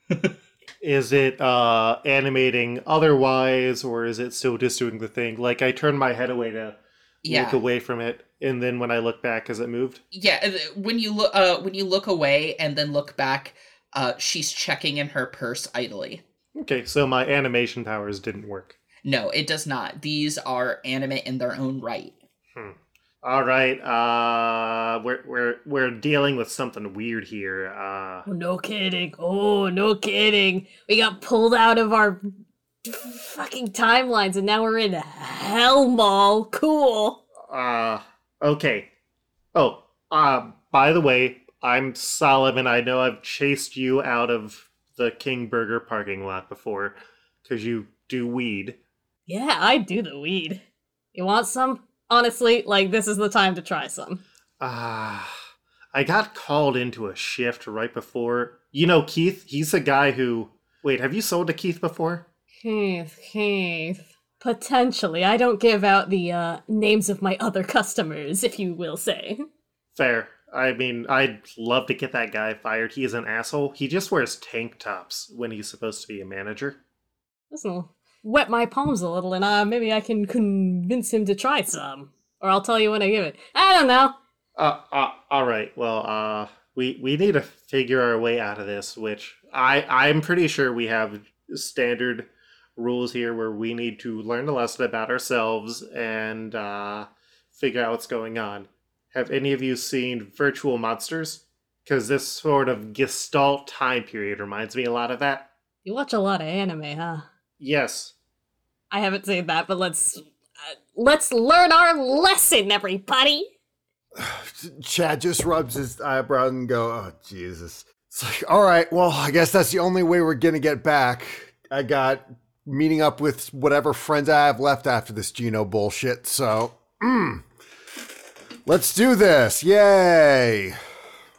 Speaker 1: (laughs) is it uh animating otherwise or is it still just doing the thing? Like I turned my head away to
Speaker 2: yeah
Speaker 1: look away from it and then when I look back has it moved?
Speaker 2: yeah uh, when you look uh when you look away and then look back uh she's checking in her purse idly
Speaker 1: Okay, so my animation powers didn't work.
Speaker 2: no it does not these are animate in their own right
Speaker 1: All right, uh, we're we're we're dealing with something weird here. Uh,
Speaker 3: Oh, no kidding. Oh, no kidding. We got pulled out of our fucking timelines and now we're in Hell Mall. Cool.
Speaker 1: uh, okay. Oh, uh, by the way, I'm Solomon. I know I've chased you out of the King Burger parking lot before because you do weed.
Speaker 3: Yeah, I do the weed. You want some? Honestly, like, this is the time to try some.
Speaker 1: Ah, I got called into a shift right before. You know, Keith. He's the guy who. Wait, have you sold to Keith before?
Speaker 3: Keith, Keith. Potentially. I don't give out the uh, names of my other customers, if you will say.
Speaker 1: Fair. I mean, I'd love to get that guy fired. He is an asshole. He just wears tank tops when he's supposed to be a manager.
Speaker 3: Listen, wet my palms a little, and uh, maybe I can convince him to try some. Or I'll tell you when I give it. I don't know.
Speaker 1: Uh, uh, all right. Well, uh, we we need to figure our way out of this. Which I I'm pretty sure we have standard rules here where we need to learn a lesson about ourselves and uh, figure out what's going on. Have any of you seen Virtual Monsters? Because this sort of Gestalt time period reminds me a lot of that.
Speaker 3: You watch a lot of anime, huh?
Speaker 1: Yes.
Speaker 3: I haven't seen that, but let's uh, let's learn our lesson, everybody. (sighs)
Speaker 4: Chad just rubs his eyebrow and go, "Oh Jesus!" It's like, all right, well, I guess that's the only way we're gonna get back. I got meeting up with whatever friends I have left after this Geno bullshit. So, mm, let's do this! Yay!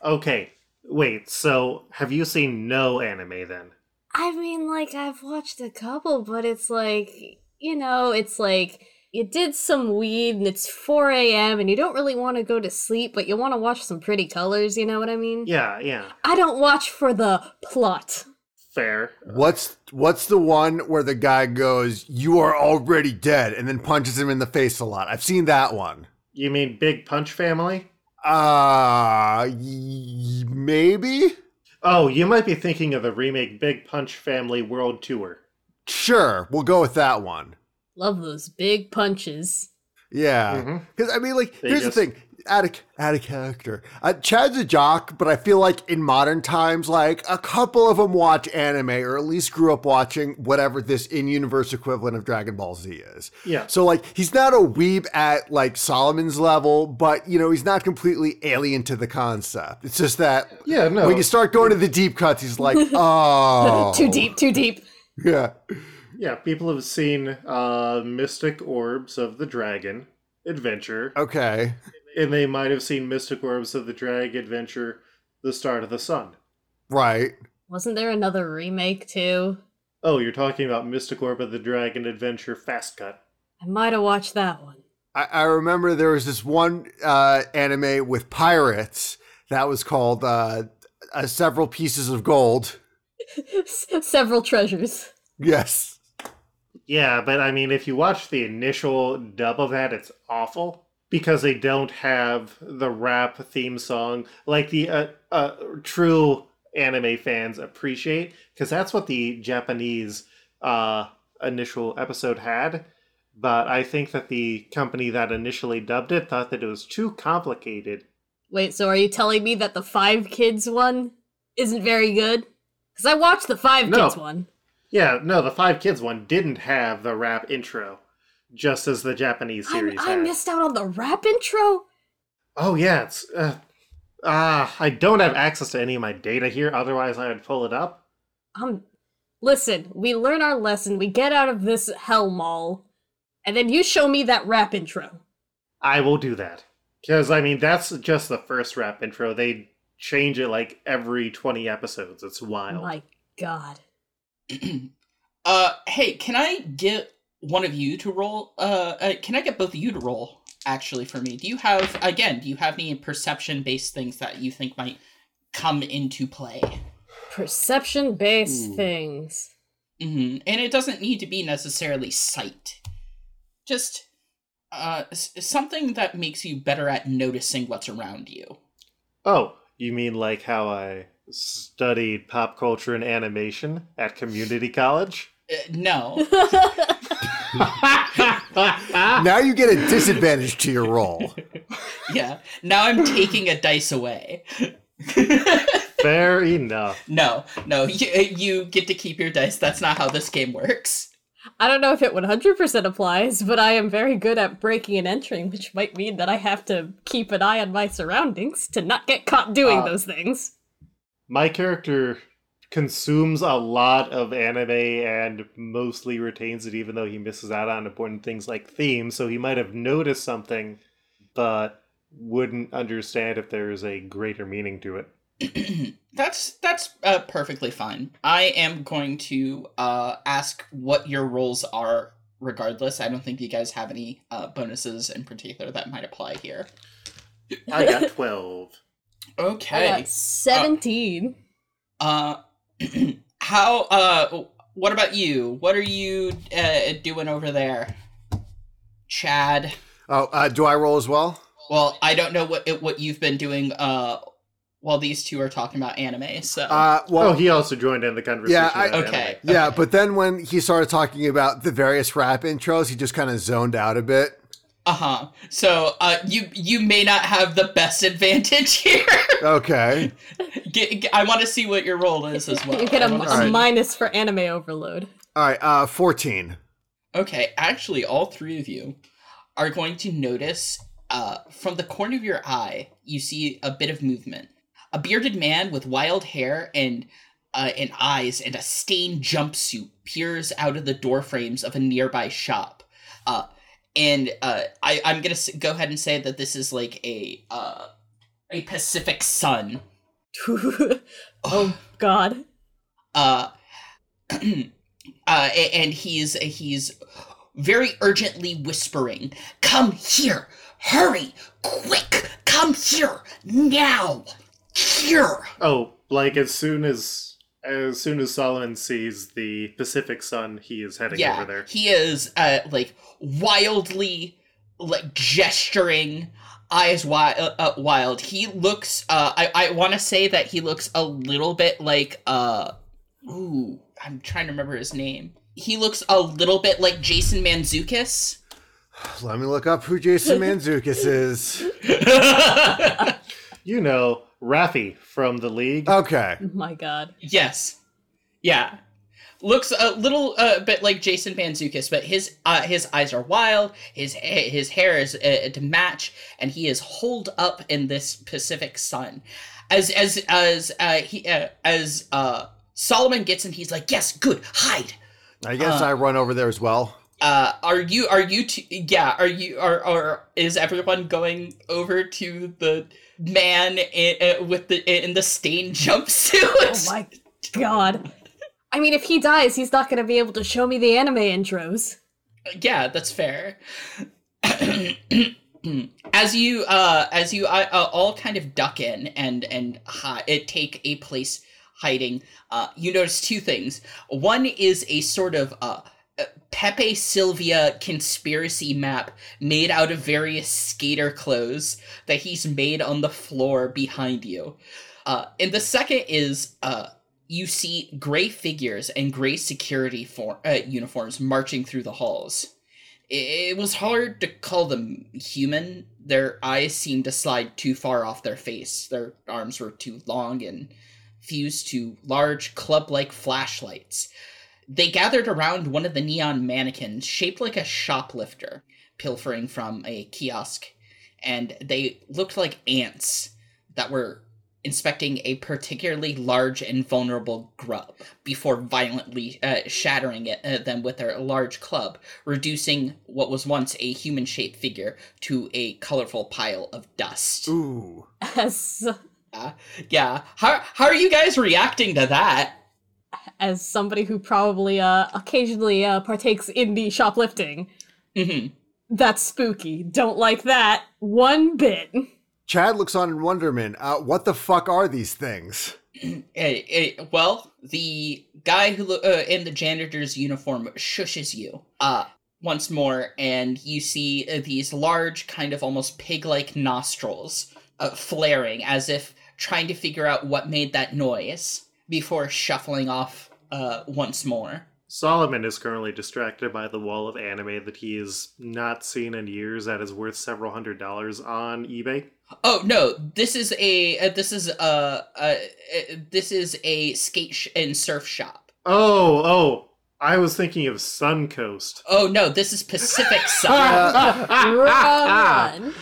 Speaker 1: Okay. Wait. So have you seen no anime then?
Speaker 3: I mean, like I've watched a couple, but it's like you know, it's like you did some weed and it's 4 a.m. and you don't really want to go to sleep, but you want to watch some pretty colors. You know what I mean?
Speaker 1: Yeah. Yeah.
Speaker 3: I don't watch for the plot.
Speaker 1: Fair.
Speaker 4: What's what's the one where the guy goes, "You are already dead," and then punches him in the face a lot? I've seen that one.
Speaker 1: You mean Big Punch Family?
Speaker 4: Uh, y- maybe.
Speaker 1: Oh, you might be thinking of the remake Big Punch Family World Tour.
Speaker 4: Sure, we'll go with that one.
Speaker 3: Love those big punches.
Speaker 4: Yeah,
Speaker 1: Mhm.
Speaker 4: because I mean, like,
Speaker 1: They
Speaker 4: here's
Speaker 1: just-
Speaker 4: the thing: add a add a character. Uh, Chad's a jock, but I feel like in modern times, like a couple of them watch anime or at least grew up watching whatever this in-universe equivalent of Dragon Ball Z is.
Speaker 1: Yeah.
Speaker 4: So like, he's not a weeb at like Solomon's level, but you know, he's not completely alien to the concept. It's just that
Speaker 1: Yeah, no.
Speaker 4: when you start going to the deep cuts, he's like, (laughs) oh,
Speaker 3: too deep, too deep.
Speaker 4: Yeah.
Speaker 1: Yeah, people have seen uh, Mystic Orbs of the Dragon Adventure,
Speaker 4: Okay.
Speaker 1: And they might have seen Mystic Orbs of the Dragon Adventure, The Start of the Sun.
Speaker 4: Right.
Speaker 3: Wasn't there another remake too?
Speaker 1: Oh, you're talking about Mystic Orb of the Dragon Adventure Fast Cut.
Speaker 3: I might have watched that one.
Speaker 4: I, I remember there was this one uh, anime with pirates that was called uh, uh, Several Pieces of Gold. (laughs)
Speaker 3: Several treasures.
Speaker 4: Yes.
Speaker 1: Yeah, but I mean, if you watch the initial dub of that, it's awful because they don't have the rap theme song like the uh, uh, true anime fans appreciate because that's what the Japanese uh, initial episode had. But I think that the company that initially dubbed it thought that it was too complicated.
Speaker 3: Wait, so are you telling me that the Five Kids one isn't very good? Because I watched the Five
Speaker 1: No.
Speaker 3: Kids one.
Speaker 1: Yeah, no, the Five Kids one didn't have the rap intro, just as the Japanese series
Speaker 3: I
Speaker 1: had.
Speaker 3: missed out on the rap intro.
Speaker 1: Oh yeah, it's uh, ah. I don't have access to any of my data here. Otherwise, I would pull it up.
Speaker 3: Um, listen, we learn our lesson. We get out of this hell mall, and then you show me that rap intro.
Speaker 1: I will do that because I mean that's just the first rap intro. They change it like every twenty episodes. It's wild.
Speaker 3: My God. (clears throat)
Speaker 2: uh, hey, can I get one of you to roll? Uh, uh, can I get both of you to roll? Actually, for me, do you have again? Do you have any perception-based things that you think might come into play?
Speaker 3: Perception based
Speaker 1: Ooh.
Speaker 3: things.
Speaker 2: hmm And it doesn't need to be necessarily sight. Just uh, s- something that makes you better at noticing what's around you.
Speaker 1: Oh, you mean like how I studied pop culture and animation at community college?
Speaker 2: Uh, no. (laughs) (laughs) (laughs)
Speaker 4: Now you get a disadvantage to your roll. (laughs)
Speaker 2: yeah. Now I'm taking a dice away. (laughs)
Speaker 1: Fair enough.
Speaker 2: no, no, you, you get to keep your dice. That's not how this game works.
Speaker 3: I don't know if it 100% applies, but I am very good at breaking and entering, which might mean that I have to keep an eye on my surroundings to not get caught doing
Speaker 1: Uh,
Speaker 3: those things.
Speaker 1: My character consumes a lot of anime and mostly retains it, even though he misses out on important things like themes. So he might have noticed something, but wouldn't understand if there is a greater meaning to it. (clears throat)
Speaker 2: that's that's uh, perfectly fine. I am going to uh, ask what your roles are regardless. I don't think you guys have any uh, bonuses in particular that might apply here.
Speaker 1: I got 12.
Speaker 3: I
Speaker 2: Okay.
Speaker 3: got 17.
Speaker 2: Uh, (clears throat) how uh what about you? What are you uh, doing over there, Chad?
Speaker 4: Oh, uh, do I roll as well?
Speaker 2: Well, I don't know what what you've been doing uh, while these two are talking about anime. So
Speaker 4: Uh, well,
Speaker 1: oh, he also joined in the conversation.
Speaker 4: Yeah, I-
Speaker 1: about
Speaker 2: Okay.
Speaker 1: anime.
Speaker 4: yeah, but then when he started talking about the various rap intros, he just kind of zoned out a bit.
Speaker 2: Uh huh. So uh, you you may not have the best advantage (laughs) here.
Speaker 4: Okay.
Speaker 2: Get, get- I want to see what your role is as well.
Speaker 3: you get
Speaker 2: I
Speaker 3: a,
Speaker 2: wanna
Speaker 3: a
Speaker 2: see-
Speaker 4: Alright.
Speaker 3: minus for anime overload.
Speaker 4: All right. Uh, 14.
Speaker 2: Okay, actually, all three of you are going to notice uh, from the corner of your eye, you see a bit of movement. A bearded man with wild hair and uh, and eyes and a stained jumpsuit peers out of the door frames of a nearby shop. Uh, and uh, I, I'm gonna go ahead and say that this is like a uh, a Pacific Sun. (laughs)
Speaker 3: oh god.
Speaker 2: uh, (clears throat) uh, and he's he's very urgently whispering, "Come here, hurry, quick, come here now, here."
Speaker 1: Oh, like as soon as as soon as Solomon sees the Pacific Sun, he is heading
Speaker 2: yeah,
Speaker 1: over there.
Speaker 2: he is uh like wildly like gesturing. Eyes wild, uh, uh, wild. He looks. Uh, I I want to say that he looks a little bit like. Uh, ooh, I'm trying to remember his name. He looks a little bit like Jason Mantzoukas.
Speaker 4: Let me look up who Jason Mantzoukas is. (laughs)
Speaker 1: You know, Rafi from the league.
Speaker 4: Okay.
Speaker 3: Oh (laughs) my god.
Speaker 2: yes, yeah, looks a little uh, bit like Jason Mantzoukas, but his uh, his eyes are wild. His his hair is uh, to match, and he is holed up in this Pacific sun. As as as uh, he uh, as uh, Solomon gets him, he's like, "Yes, good, hide."
Speaker 4: I guess
Speaker 2: Uh,
Speaker 4: I run over there as well.
Speaker 2: Uh, are you are you t- yeah are you are or is everyone going over to the man in, uh, with the in the stained jumpsuit?
Speaker 3: Oh my god. I mean, if he dies, he's not gonna be able to show me the anime intros.
Speaker 2: yeah, that's fair. (clears throat) as you uh as you uh, uh, all kind of duck in and and hi- take a place hiding, uh, you notice two things. One is a sort of uh. Pepe Silvia conspiracy map made out of various skater clothes that he's made on the floor behind you. Uh, and the second is uh, you see gray figures and gray security for, uh, uniforms marching through the halls. It, it was hard to call them human. Their eyes seemed to slide too far off their face. Their arms were too long and fused to large club like flashlights. They gathered around one of the neon mannequins shaped like a shoplifter, pilfering from a kiosk, and they looked like ants that were inspecting a particularly large and vulnerable grub before violently uh, shattering it, uh, them with their large club, reducing what was once a human shaped figure to a colorful pile of dust.
Speaker 4: Ooh. (laughs)
Speaker 3: As
Speaker 2: Yeah. How, how are you guys reacting to that?
Speaker 3: As somebody who probably uh occasionally uh partakes in the shoplifting.
Speaker 2: hmm
Speaker 3: That's spooky. Don't like that one bit.
Speaker 4: Chad looks on in wonderment. Uh, what the fuck are these things? (clears throat)
Speaker 2: Eh, eh, well, the guy who lo- uh, in the janitor's uniform shushes you uh, once more, and you see uh, these large, kind of almost pig-like nostrils uh, flaring, as if trying to figure out what made that noise before shuffling off uh, once more.
Speaker 1: Solomon is currently distracted by the wall of anime that he has not seen in years that is worth several hundred dollars on eBay.
Speaker 2: Oh no! This is a uh, this is a uh, uh, this is a skate sh- and surf shop.
Speaker 1: Oh, oh, I was thinking of Suncoast.
Speaker 2: Oh no! This is Pacific (laughs) Sun.
Speaker 3: Run.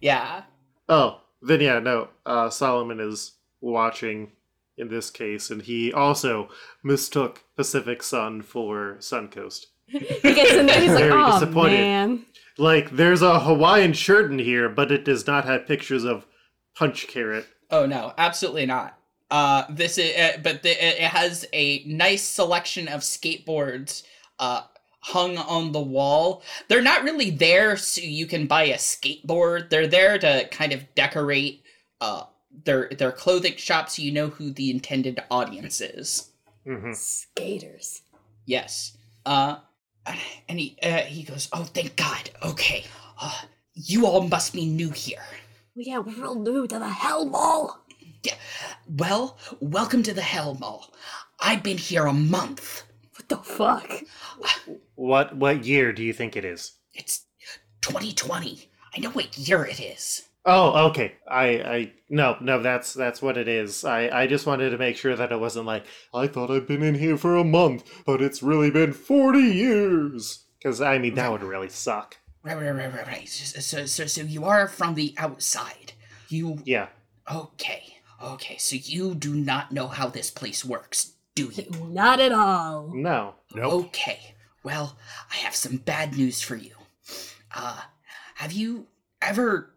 Speaker 2: yeah.
Speaker 1: Oh, then yeah, no. Uh, Solomon is watching in this case, and he also mistook Pacific Sun for Suncoast.
Speaker 3: He gets in there, he's like,
Speaker 1: Very
Speaker 3: oh
Speaker 1: disappointed."
Speaker 3: man.
Speaker 1: Like, there's a Hawaiian shirt in here, but it does not have pictures of Punch Carrot.
Speaker 2: Oh no, absolutely not. Uh, this is, uh, but the, it it has a nice selection of skateboards, uh, hung on the wall. They're not really there so you can buy a skateboard. They're there to kind of decorate, uh, their their clothing shop so you know who the intended audience is.
Speaker 1: hmm
Speaker 3: Skaters.
Speaker 2: Yes. Uh, and he uh, he goes, "Oh, thank God. Okay. Uh, you all must be new here.
Speaker 3: Well, yeah, we're real new to the Hell Mall. Yeah.
Speaker 2: Well, welcome to the Hell Mall. I've been here a month.
Speaker 3: What the fuck?
Speaker 1: What what year do you think it is?
Speaker 2: It's 2020. I know what year it is.
Speaker 1: Oh, okay. I I no no that's that's what it is. I I just wanted to make sure that it wasn't like I thought I'd been in here for a month, but it's really been forty years. Because I mean that would really suck.
Speaker 2: Right, right, right, right, right. So, so, so, so you are from the outside. You
Speaker 1: Yeah.
Speaker 2: okay? Okay. So you do not know how this place works, do you?
Speaker 3: Not at all.
Speaker 1: No.
Speaker 4: Nope.
Speaker 2: Okay. Well, I have some bad news for you. Uh, have you ever.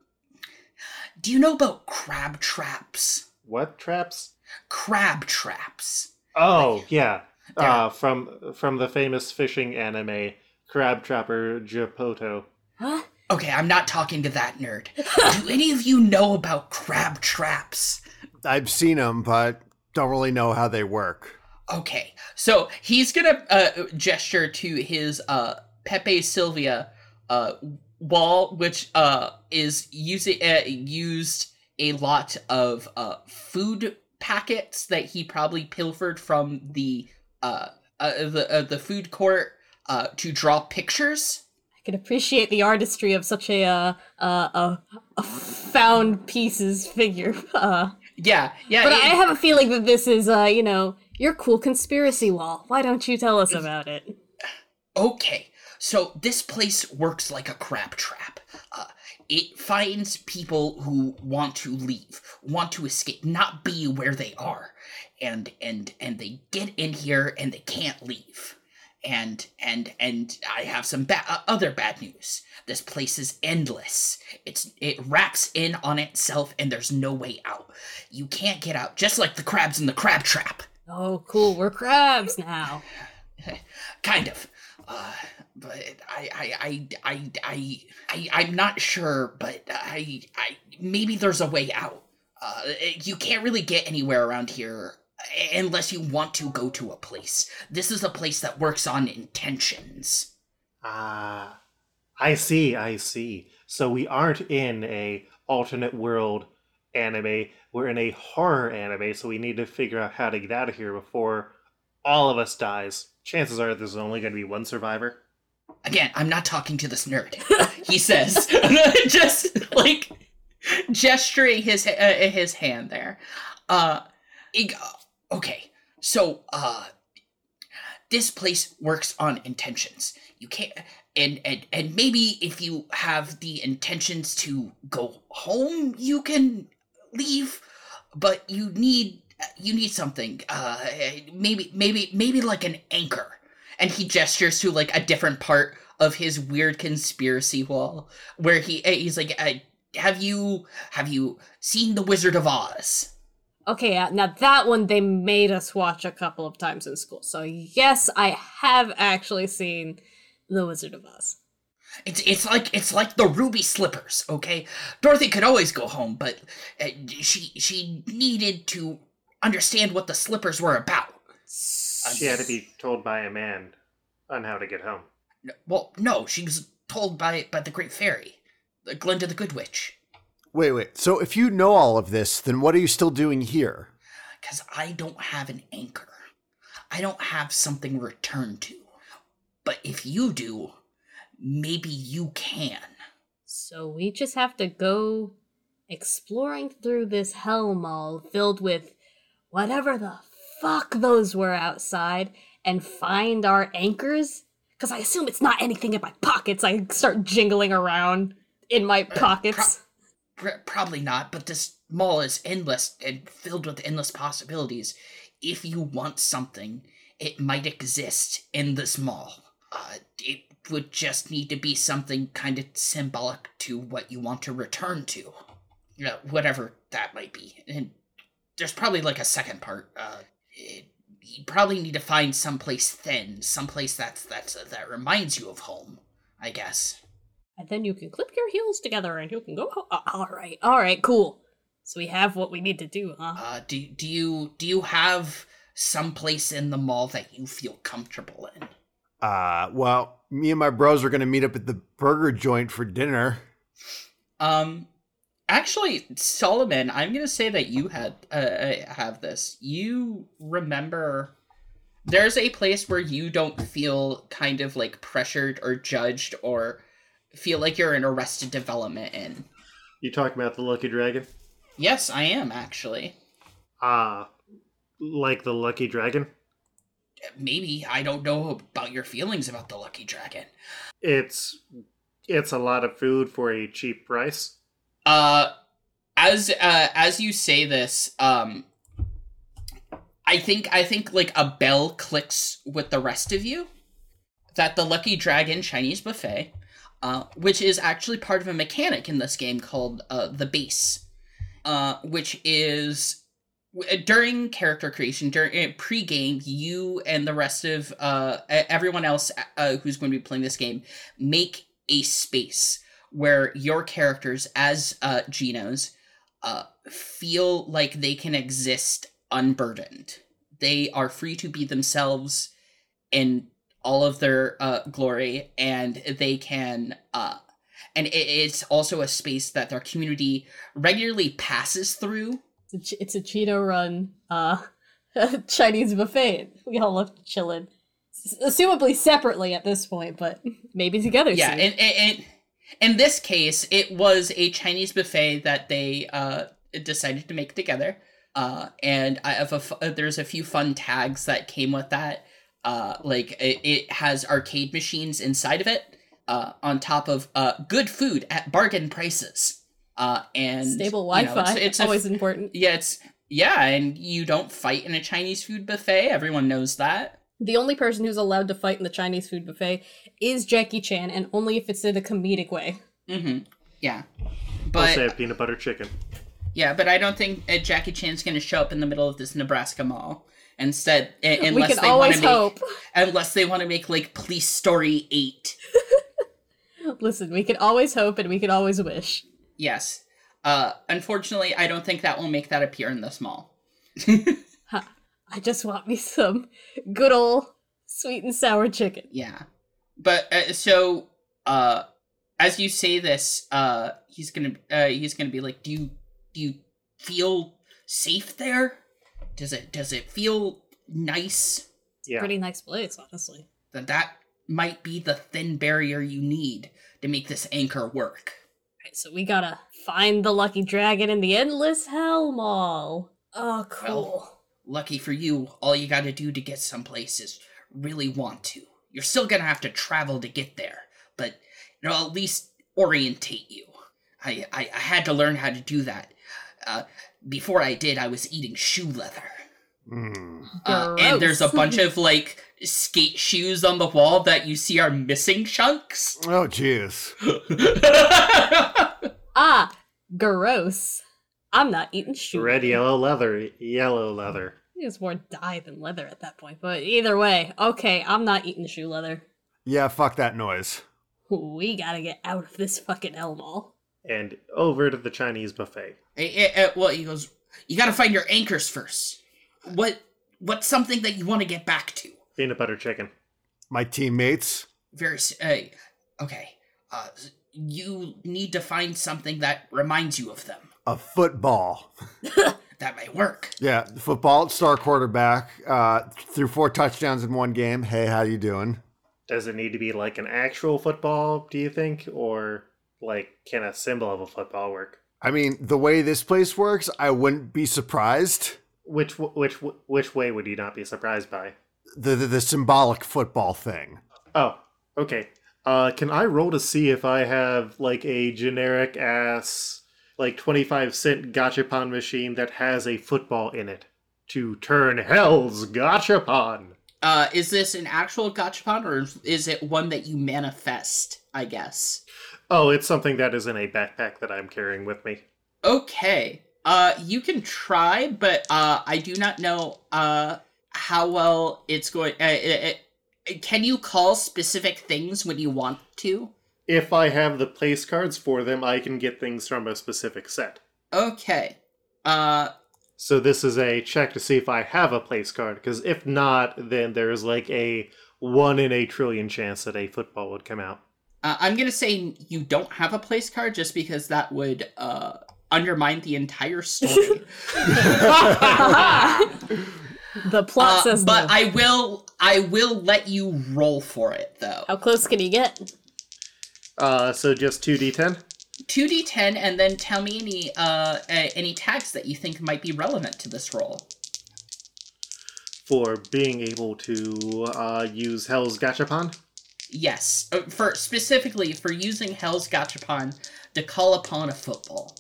Speaker 2: Do you know about crab traps?
Speaker 1: What traps?
Speaker 2: Crab traps.
Speaker 1: Oh yeah.
Speaker 2: There.
Speaker 1: Uh, from from the famous fishing anime, Crab Trapper Japoto.
Speaker 3: Huh?
Speaker 2: Okay, I'm not talking to that nerd. (laughs) Do any of you know about crab traps?
Speaker 4: I've seen them, but don't really know how they work.
Speaker 2: Okay, so he's gonna uh, gesture to his uh, Pepe Silvia uh, wall, which uh, is using uh, used a lot of uh, food packets that he probably pilfered from the uh, uh, the uh, the food court uh, to draw pictures.
Speaker 3: I can appreciate the artistry of such a uh, uh, a, a found pieces figure. (laughs) Uh,
Speaker 2: Yeah, yeah.
Speaker 3: but
Speaker 2: it-
Speaker 3: I have a feeling that this is, uh, you know, your cool conspiracy wall. Why don't you tell us about it?
Speaker 2: Okay, so this place works like a crab trap. Uh, it finds people who want to leave, want to escape, not be where they are, and and and they get in here and they can't leave. And and and I have some ba- uh, other bad news. This place is endless. It's it wraps in on itself, and there's no way out. You can't get out, just like the crabs in the crab trap.
Speaker 3: Oh, cool. We're crabs now. (laughs)
Speaker 2: kind of uh, but I, I i i i i i'm not sure but i i maybe there's a way out uh you can't really get anywhere around here unless you want to go to a place this is a place that works on intentions
Speaker 1: Ah, I see. I see. So we aren't in a alternate world anime. We're in a horror anime. So we need to figure out how to get out of here before all of us dies. Chances are there's only going to be one survivor.
Speaker 2: Again i'm not talking to this nerd. (laughs) He says (laughs) just like gesturing his uh, his hand there. Uh okay so uh this place works on intentions. You can't and and and maybe if you have the intentions to go home you can leave but you need you need something. Uh maybe maybe maybe like an anchor and he gestures to like a different part of his weird conspiracy wall where he uh, he's like have you have you seen the wizard of oz
Speaker 3: Okay, uh, now that one they made us watch a couple of times in school. So, yes, I have actually seen The Wizard of Oz.
Speaker 2: it's it's like it's like the ruby slippers okay dorothy could always go home but uh, she she needed to understand what the slippers were about
Speaker 1: She had to be told by a man on how to get home.
Speaker 2: No- well no she was told by by the great fairy uh, glinda the good witch
Speaker 4: Wait, wait. So if you know all of this, then what are you still doing here?
Speaker 2: because I don't have an anchor. I don't have something returned to. But if you do, maybe you can.
Speaker 3: So, we just have to go exploring through this hell mall filled with whatever the fuck those were outside and find our anchors? Because I assume it's not anything in my pockets. I start jingling around in my pockets.
Speaker 2: Pr- probably not, but this mall is endless and filled with endless possibilities. If you want something, it might exist in this mall. Uh, it would just need to be something kind of symbolic to what you want to return to. You know, whatever that might be. And there's probably like a second part. Uh, it, you probably need to find someplace thin, someplace that's that's that reminds you of home. I guess.
Speaker 3: And then you can clip your heels together and you can go. Oh, all right, all right, cool. So we have what we need to do, huh?
Speaker 2: Uh, do do you do you have someplace in the mall that you feel comfortable in.
Speaker 4: Uh, well, me and my bros are going to meet up at the burger joint for dinner.
Speaker 2: Um, actually, Solomon, I'm gonna say that you had uh, uh, have this. You remember there's a place where you don't feel kind of like pressured or judged or feel like you're in arrested development in.
Speaker 1: You talking about the Lucky Dragon?
Speaker 2: Yes, I am actually.
Speaker 1: Ah, like the Lucky Dragon?
Speaker 2: Maybe I don't know about your feelings about the Lucky Dragon.
Speaker 1: It's it's a lot of food for a cheap price.
Speaker 2: Uh, as uh as you say this, um, I think I think like a bell clicks with the rest of you that the Lucky Dragon Chinese buffet, uh, which is actually part of a mechanic in this game called uh, the base, uh, which is during character creation during uh, pre-game you and the rest of uh everyone else uh, who's going to be playing this game make a space where your characters as uh genos uh feel like they can exist unburdened they are free to be themselves in all of their uh glory and they can uh and it, it's also a space that their community regularly passes through
Speaker 3: It's a, it's a Cheeto run uh (laughs) Chinese buffet. We all love chilling. Assumably separately at this point, but maybe together
Speaker 2: yeah
Speaker 3: soon.
Speaker 2: and, and, and in this case it was a chinese buffet that they uh decided to make together uh and i have a f- uh, there's a few fun tags that came with that uh like it, it has arcade machines inside of it uh on top of uh good food at bargain prices uh and
Speaker 3: Stable
Speaker 2: you know,
Speaker 3: Wi-Fi.
Speaker 2: it's, it's a f-
Speaker 3: always important.
Speaker 2: yeah it's yeah and you don't fight in a chinese food buffet everyone knows that
Speaker 3: The only person who's allowed to fight in the Chinese food buffet is Jackie Chan, and only if it's in a comedic way.
Speaker 2: mm-hmm yeah
Speaker 1: I'll
Speaker 2: but
Speaker 1: say a peanut butter chicken.
Speaker 2: Yeah, but I don't think uh, Jackie Chan's going to show up in the middle of this Nebraska mall. Instead, uh,
Speaker 3: we
Speaker 2: unless
Speaker 3: can
Speaker 2: they want to make, unless they want to make like Police Story Eight. (laughs)
Speaker 3: Listen, we can always hope and we can always wish.
Speaker 2: Yes. Uh, unfortunately, I don't think that will make that appear in this mall. (laughs)
Speaker 3: I just want me some good old sweet and sour chicken.
Speaker 2: Yeah, but uh, so uh, as you say this, uh, he's gonna uh, he's gonna be like, do you do you feel safe there? Does it does it feel nice?
Speaker 1: Yeah.
Speaker 3: Pretty nice place, honestly.
Speaker 2: Then that might be the thin barrier you need to make this anchor work.
Speaker 3: Right, so we gotta find the lucky dragon in the endless hell mall. Oh, cool.
Speaker 2: Lucky for you, all you gotta do to get someplace is really want to. You're still gonna have to travel to get there, but it'll at least orientate you. I, I, I had to learn how to do that. Uh, before I did, I was eating shoe leather.
Speaker 4: Mm.
Speaker 2: Uh, and there's a bunch of like skate shoes on the wall that you see are missing chunks.
Speaker 4: Oh, jeez. (laughs)
Speaker 3: ah, gross. I'm not eating shoe.
Speaker 1: Red, yellow, leather, yellow leather.
Speaker 3: It's more dye than leather at that point, but either way, okay, I'm not eating shoe leather.
Speaker 4: Yeah, fuck that noise.
Speaker 3: We gotta get out of this fucking hell mall.
Speaker 1: And over to the Chinese buffet.
Speaker 2: Well, he goes, you gotta find your anchors first. What, what's something that you want to get back to?
Speaker 1: Peanut butter chicken.
Speaker 4: My teammates.
Speaker 2: very uh, okay uh you need to find something that reminds you of them
Speaker 4: A football. (laughs)
Speaker 2: that might work
Speaker 4: Yeah, football star quarterback. Uh, threw four touchdowns in one game. Hey, how you doing?
Speaker 1: Does it need to be like an actual football, do you think? Or like can a symbol of a football work?
Speaker 4: I mean, the way this place works, I wouldn't be surprised.
Speaker 1: Which which which way would you not be surprised by?
Speaker 4: The the, the symbolic football thing.
Speaker 1: Oh, okay. Uh, can I roll to see if I have like a generic ass like twenty five cent gachapon machine that has a football in it to turn hell's gachapon?
Speaker 2: uh is this an actual gachapon or is- it one that you manifest i guess
Speaker 1: Oh, it's something that is in a backpack that I'm carrying with me.
Speaker 2: okay uh you can try but uh i do not know uh how well it's going uh, uh, uh, can you call specific things when you want to
Speaker 1: If I have the place cards for them, I can get things from a specific set.
Speaker 2: okay uh
Speaker 1: So this is a check to see if I have a place card, because if not, then there's like a one in a trillion chance that a football would come out.
Speaker 2: Uh, I'm gonna say you don't have a place card just because that would uh, undermine the entire story. (laughs)
Speaker 3: the plot
Speaker 2: Uh,
Speaker 3: says
Speaker 2: but
Speaker 3: no.
Speaker 2: I will, I will let you roll for it though.
Speaker 3: How close can you get?
Speaker 1: Uh, so just two d10.
Speaker 2: Two d10, and then tell me any uh, any tags that you think might be relevant to this roll.
Speaker 1: for being able to uh, use Hell's Gachapon.
Speaker 2: Yes, uh, for specifically for using Hell's Gachapon to call upon a football.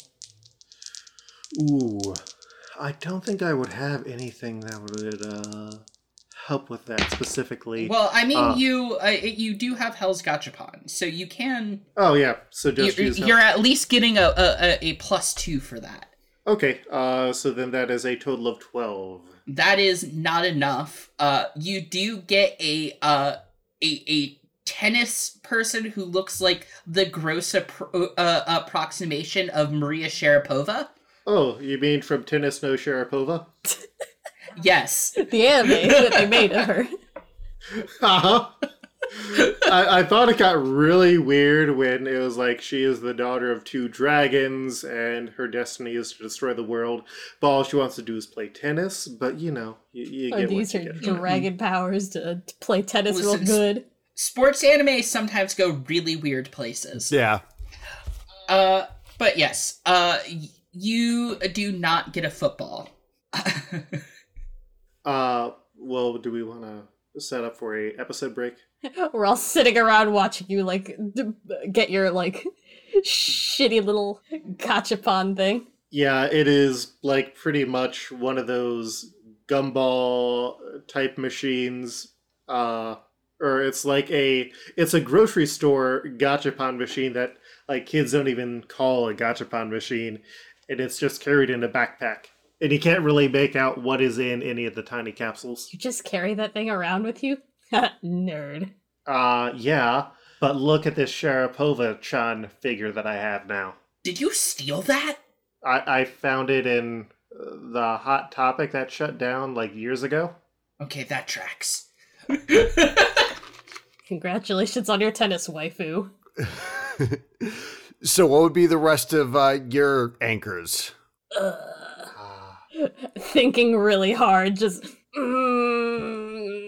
Speaker 1: Ooh, I don't think I would have anything that would uh, help with that specifically.
Speaker 2: Well, I mean,
Speaker 1: Uh.
Speaker 2: you uh, you do have Hell's Gachapon, so you can.
Speaker 1: oh yeah, so just
Speaker 2: You're. You're at least getting a, a a- a plus two for that.
Speaker 1: Okay, uh, so then that is a total of twelve.
Speaker 2: That is not enough. Uh, you do get a uh a a tennis person who looks like the gross appro- uh, approximation of Maria Sharapova.
Speaker 1: Oh, you mean from Tennis No Sharapova? (laughs)
Speaker 2: Yes.
Speaker 3: The anime that they made of her. (laughs)
Speaker 1: Uh-huh. I, I thought it got really weird when it was like she is the daughter of two dragons and her destiny is to destroy the world, but all she wants to do is play tennis. But you know, you, you
Speaker 3: Or
Speaker 1: get
Speaker 3: these
Speaker 1: what
Speaker 3: are
Speaker 1: get.
Speaker 3: dragon powers to, to play tennis real good.
Speaker 2: Sports anime sometimes go really weird places.
Speaker 4: Yeah.
Speaker 2: Uh, but yes, uh, y- you do not get a football. (laughs)
Speaker 1: Uh, well, do we want to set up for a episode break? (laughs)
Speaker 3: We're all sitting around watching you like d- get your like shitty little gachapon thing.
Speaker 1: Yeah, it is like pretty much one of those gumball type machines. Uh, or it's like a it's a grocery store gachapon machine that like kids don't even call a gachapon machine, and it's just carried in a backpack, and you can't really make out what is in any of the tiny capsules.
Speaker 3: You just carry that thing around with you? (laughs) Nerd.
Speaker 1: Uh, yeah, but look at this Sharapova-chan figure that I have now.
Speaker 2: Did you steal that?
Speaker 1: I, I found it in uh, the Hot Topic that shut down like years ago.
Speaker 2: Okay, that tracks. (laughs)
Speaker 3: Congratulations on your tennis waifu. (laughs)
Speaker 4: so, what would be the rest of uh, your anchors?
Speaker 3: Ugh. (laughs) Thinking really hard, just. Mm,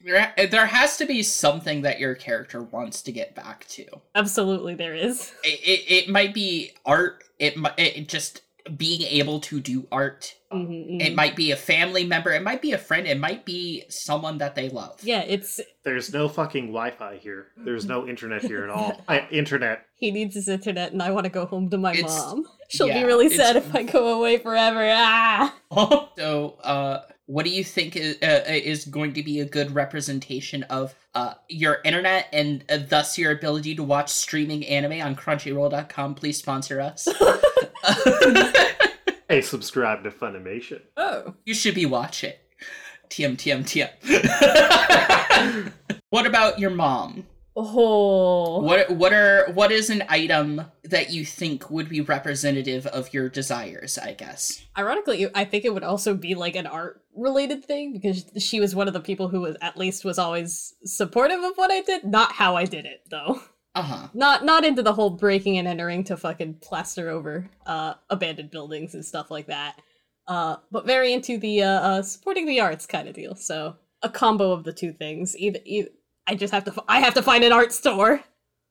Speaker 2: There, there has to be something that your character wants to get back to.
Speaker 3: absolutely, there is.
Speaker 2: It, it, it might be art. It might it just being able to do art.
Speaker 3: Mhm,
Speaker 2: It
Speaker 3: mhm.
Speaker 2: might be a family member. It might be a friend. It might be someone that they love.
Speaker 3: Yeah, it's.
Speaker 1: There's no fucking Wi-Fi here. There's no internet here at all. (laughs) I, internet.
Speaker 3: He needs his internet, and I want to go home to my
Speaker 2: It's-
Speaker 3: mom. She'll
Speaker 2: yeah,
Speaker 3: be really sad if I go away forever. Ah! (laughs)
Speaker 2: so, uh, what do you think is, uh, is going to be a good representation of uh, your internet and uh, thus your ability to watch streaming anime on Crunchyroll.com? Please sponsor us. (laughs) (laughs)
Speaker 1: Hey, subscribe to Funimation.
Speaker 3: Oh.
Speaker 2: you should be watching. TM TM TM. (laughs) what about your mom?
Speaker 3: Oh.
Speaker 2: What what are what is an item that you think would be representative of your desires? I guess.
Speaker 3: Ironically, I think it would also be like an art related thing because she was one of the people who was at least was always supportive of what I did. Not how I did it though.
Speaker 2: Uh huh.
Speaker 3: Not not into the whole breaking and entering to fucking plaster over uh abandoned buildings and stuff like that. Uh but very into the uh, uh supporting the arts kind of deal. So a combo of the two things. Either, either I just have to f- I have to find an art store.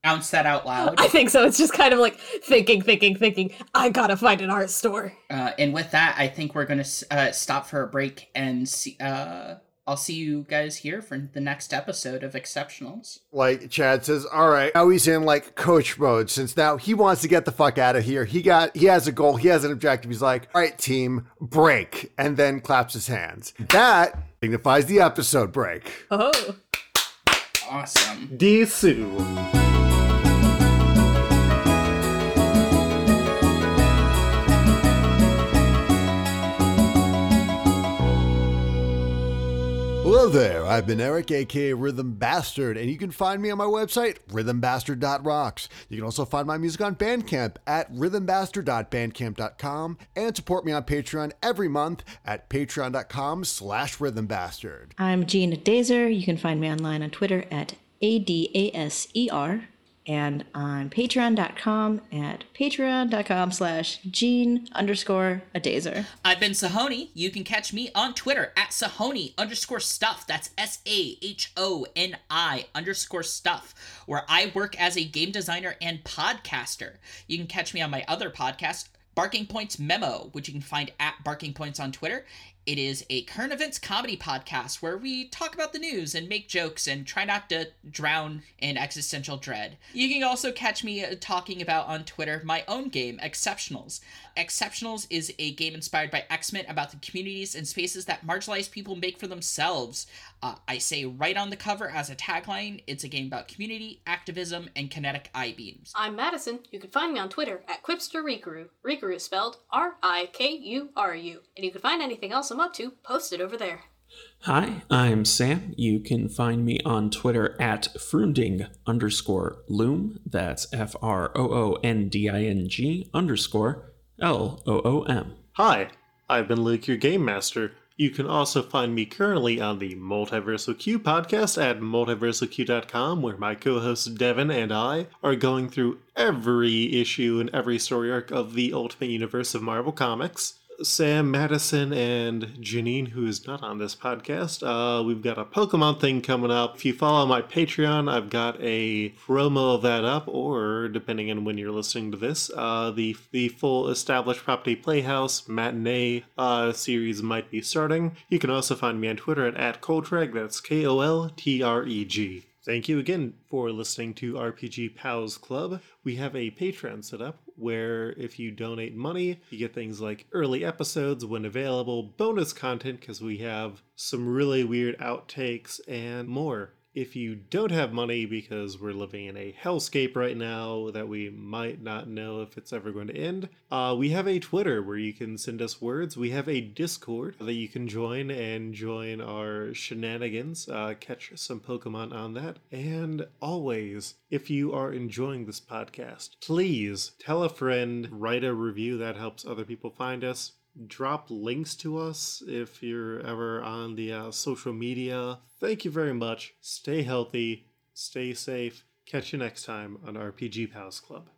Speaker 2: Bounce that out loud. (laughs)
Speaker 3: I think so. It's just kind of like thinking, thinking, thinking. I gotta find an art store.
Speaker 2: Uh, and with that, I think we're gonna uh, stop for a break and see. Uh, I'll see you guys here for the next episode of Exceptionals.
Speaker 4: Like Chad says, all right, now he's in like coach mode since now he wants to get the fuck out of here. He got, he has a goal, he has an objective. He's like, all right, team, break, and then claps his hands. That signifies the episode break.
Speaker 3: Oh.
Speaker 2: Awesome.
Speaker 1: Disu.
Speaker 4: Hello there, I've been Eric, aka Rhythm Bastard, and you can find me on my website, rhythmbastard.rocks. You can also find my music on Bandcamp at rhythmbastard.bandcamp.com and support me on Patreon every month at patreon.com slash rhythmbastard.
Speaker 5: I'm Jean Dazer. You can find me online on Twitter at A-D-A-S-E-R and on patreon.com at patreon.com slash Jean underscore Adazer.
Speaker 2: I've been Sahoni. You can catch me on Twitter at Sahoni underscore stuff. That's S A H O N I underscore stuff, where I work as a game designer and podcaster. You can catch me on my other podcast, Barking Points Memo, which you can find at Barking Points on Twitter. It is a current events comedy podcast where we talk about the news and make jokes and try not to drown in existential dread. You can also catch me uh, talking about on Twitter my own game, Exceptionals. Exceptionals is a game inspired by X Men about the communities and spaces that marginalized people make for themselves. Uh, I say right on the cover as a tagline, it's a game about community, activism, and kinetic eye beams.
Speaker 3: I'm Madison. You can find me on Twitter at Quipster Rikuru. Rikuru is spelled R I K U R U. And you can find anything else I'm up to posted over there.
Speaker 6: Hi, I'm Sam. You can find me on Twitter at Froonding underscore Loom. That's F R O O N D I N G underscore L O O M.
Speaker 1: Hi, I've been Luke, your game master. You can also find me currently on the Multiversal Q podcast at multiversalq.com, where my co host Devin and I are going through every issue and every story arc of the Ultimate Universe of Marvel Comics. Sam, Madison, and Janine, who is not on this podcast. Uh, we've got a Pokemon thing coming up. If you follow my Patreon, I've got a promo of that up, or depending on when you're listening to this, uh, the the full established property Playhouse matinee uh, series might be starting. You can also find me on Twitter at, at Koltreg. That's K O L T R E G. Thank you again for listening to RPG Pals Club. We have a Patreon set up where if you donate money, you get things like early episodes when available, bonus content because we have some really weird outtakes and more. If you don't have money because we're living in a hellscape right now that we might not know if it's ever going to end, uh, we have a Twitter where you can send us words. We have a Discord that you can join and join our shenanigans, uh, catch some Pokemon on that. And always, if you are enjoying this podcast, please tell a friend, write a review that helps other people find us drop links to us if you're ever on the uh, social media. Thank you very much. Stay healthy, stay safe. Catch you next time on RPG Pals Club.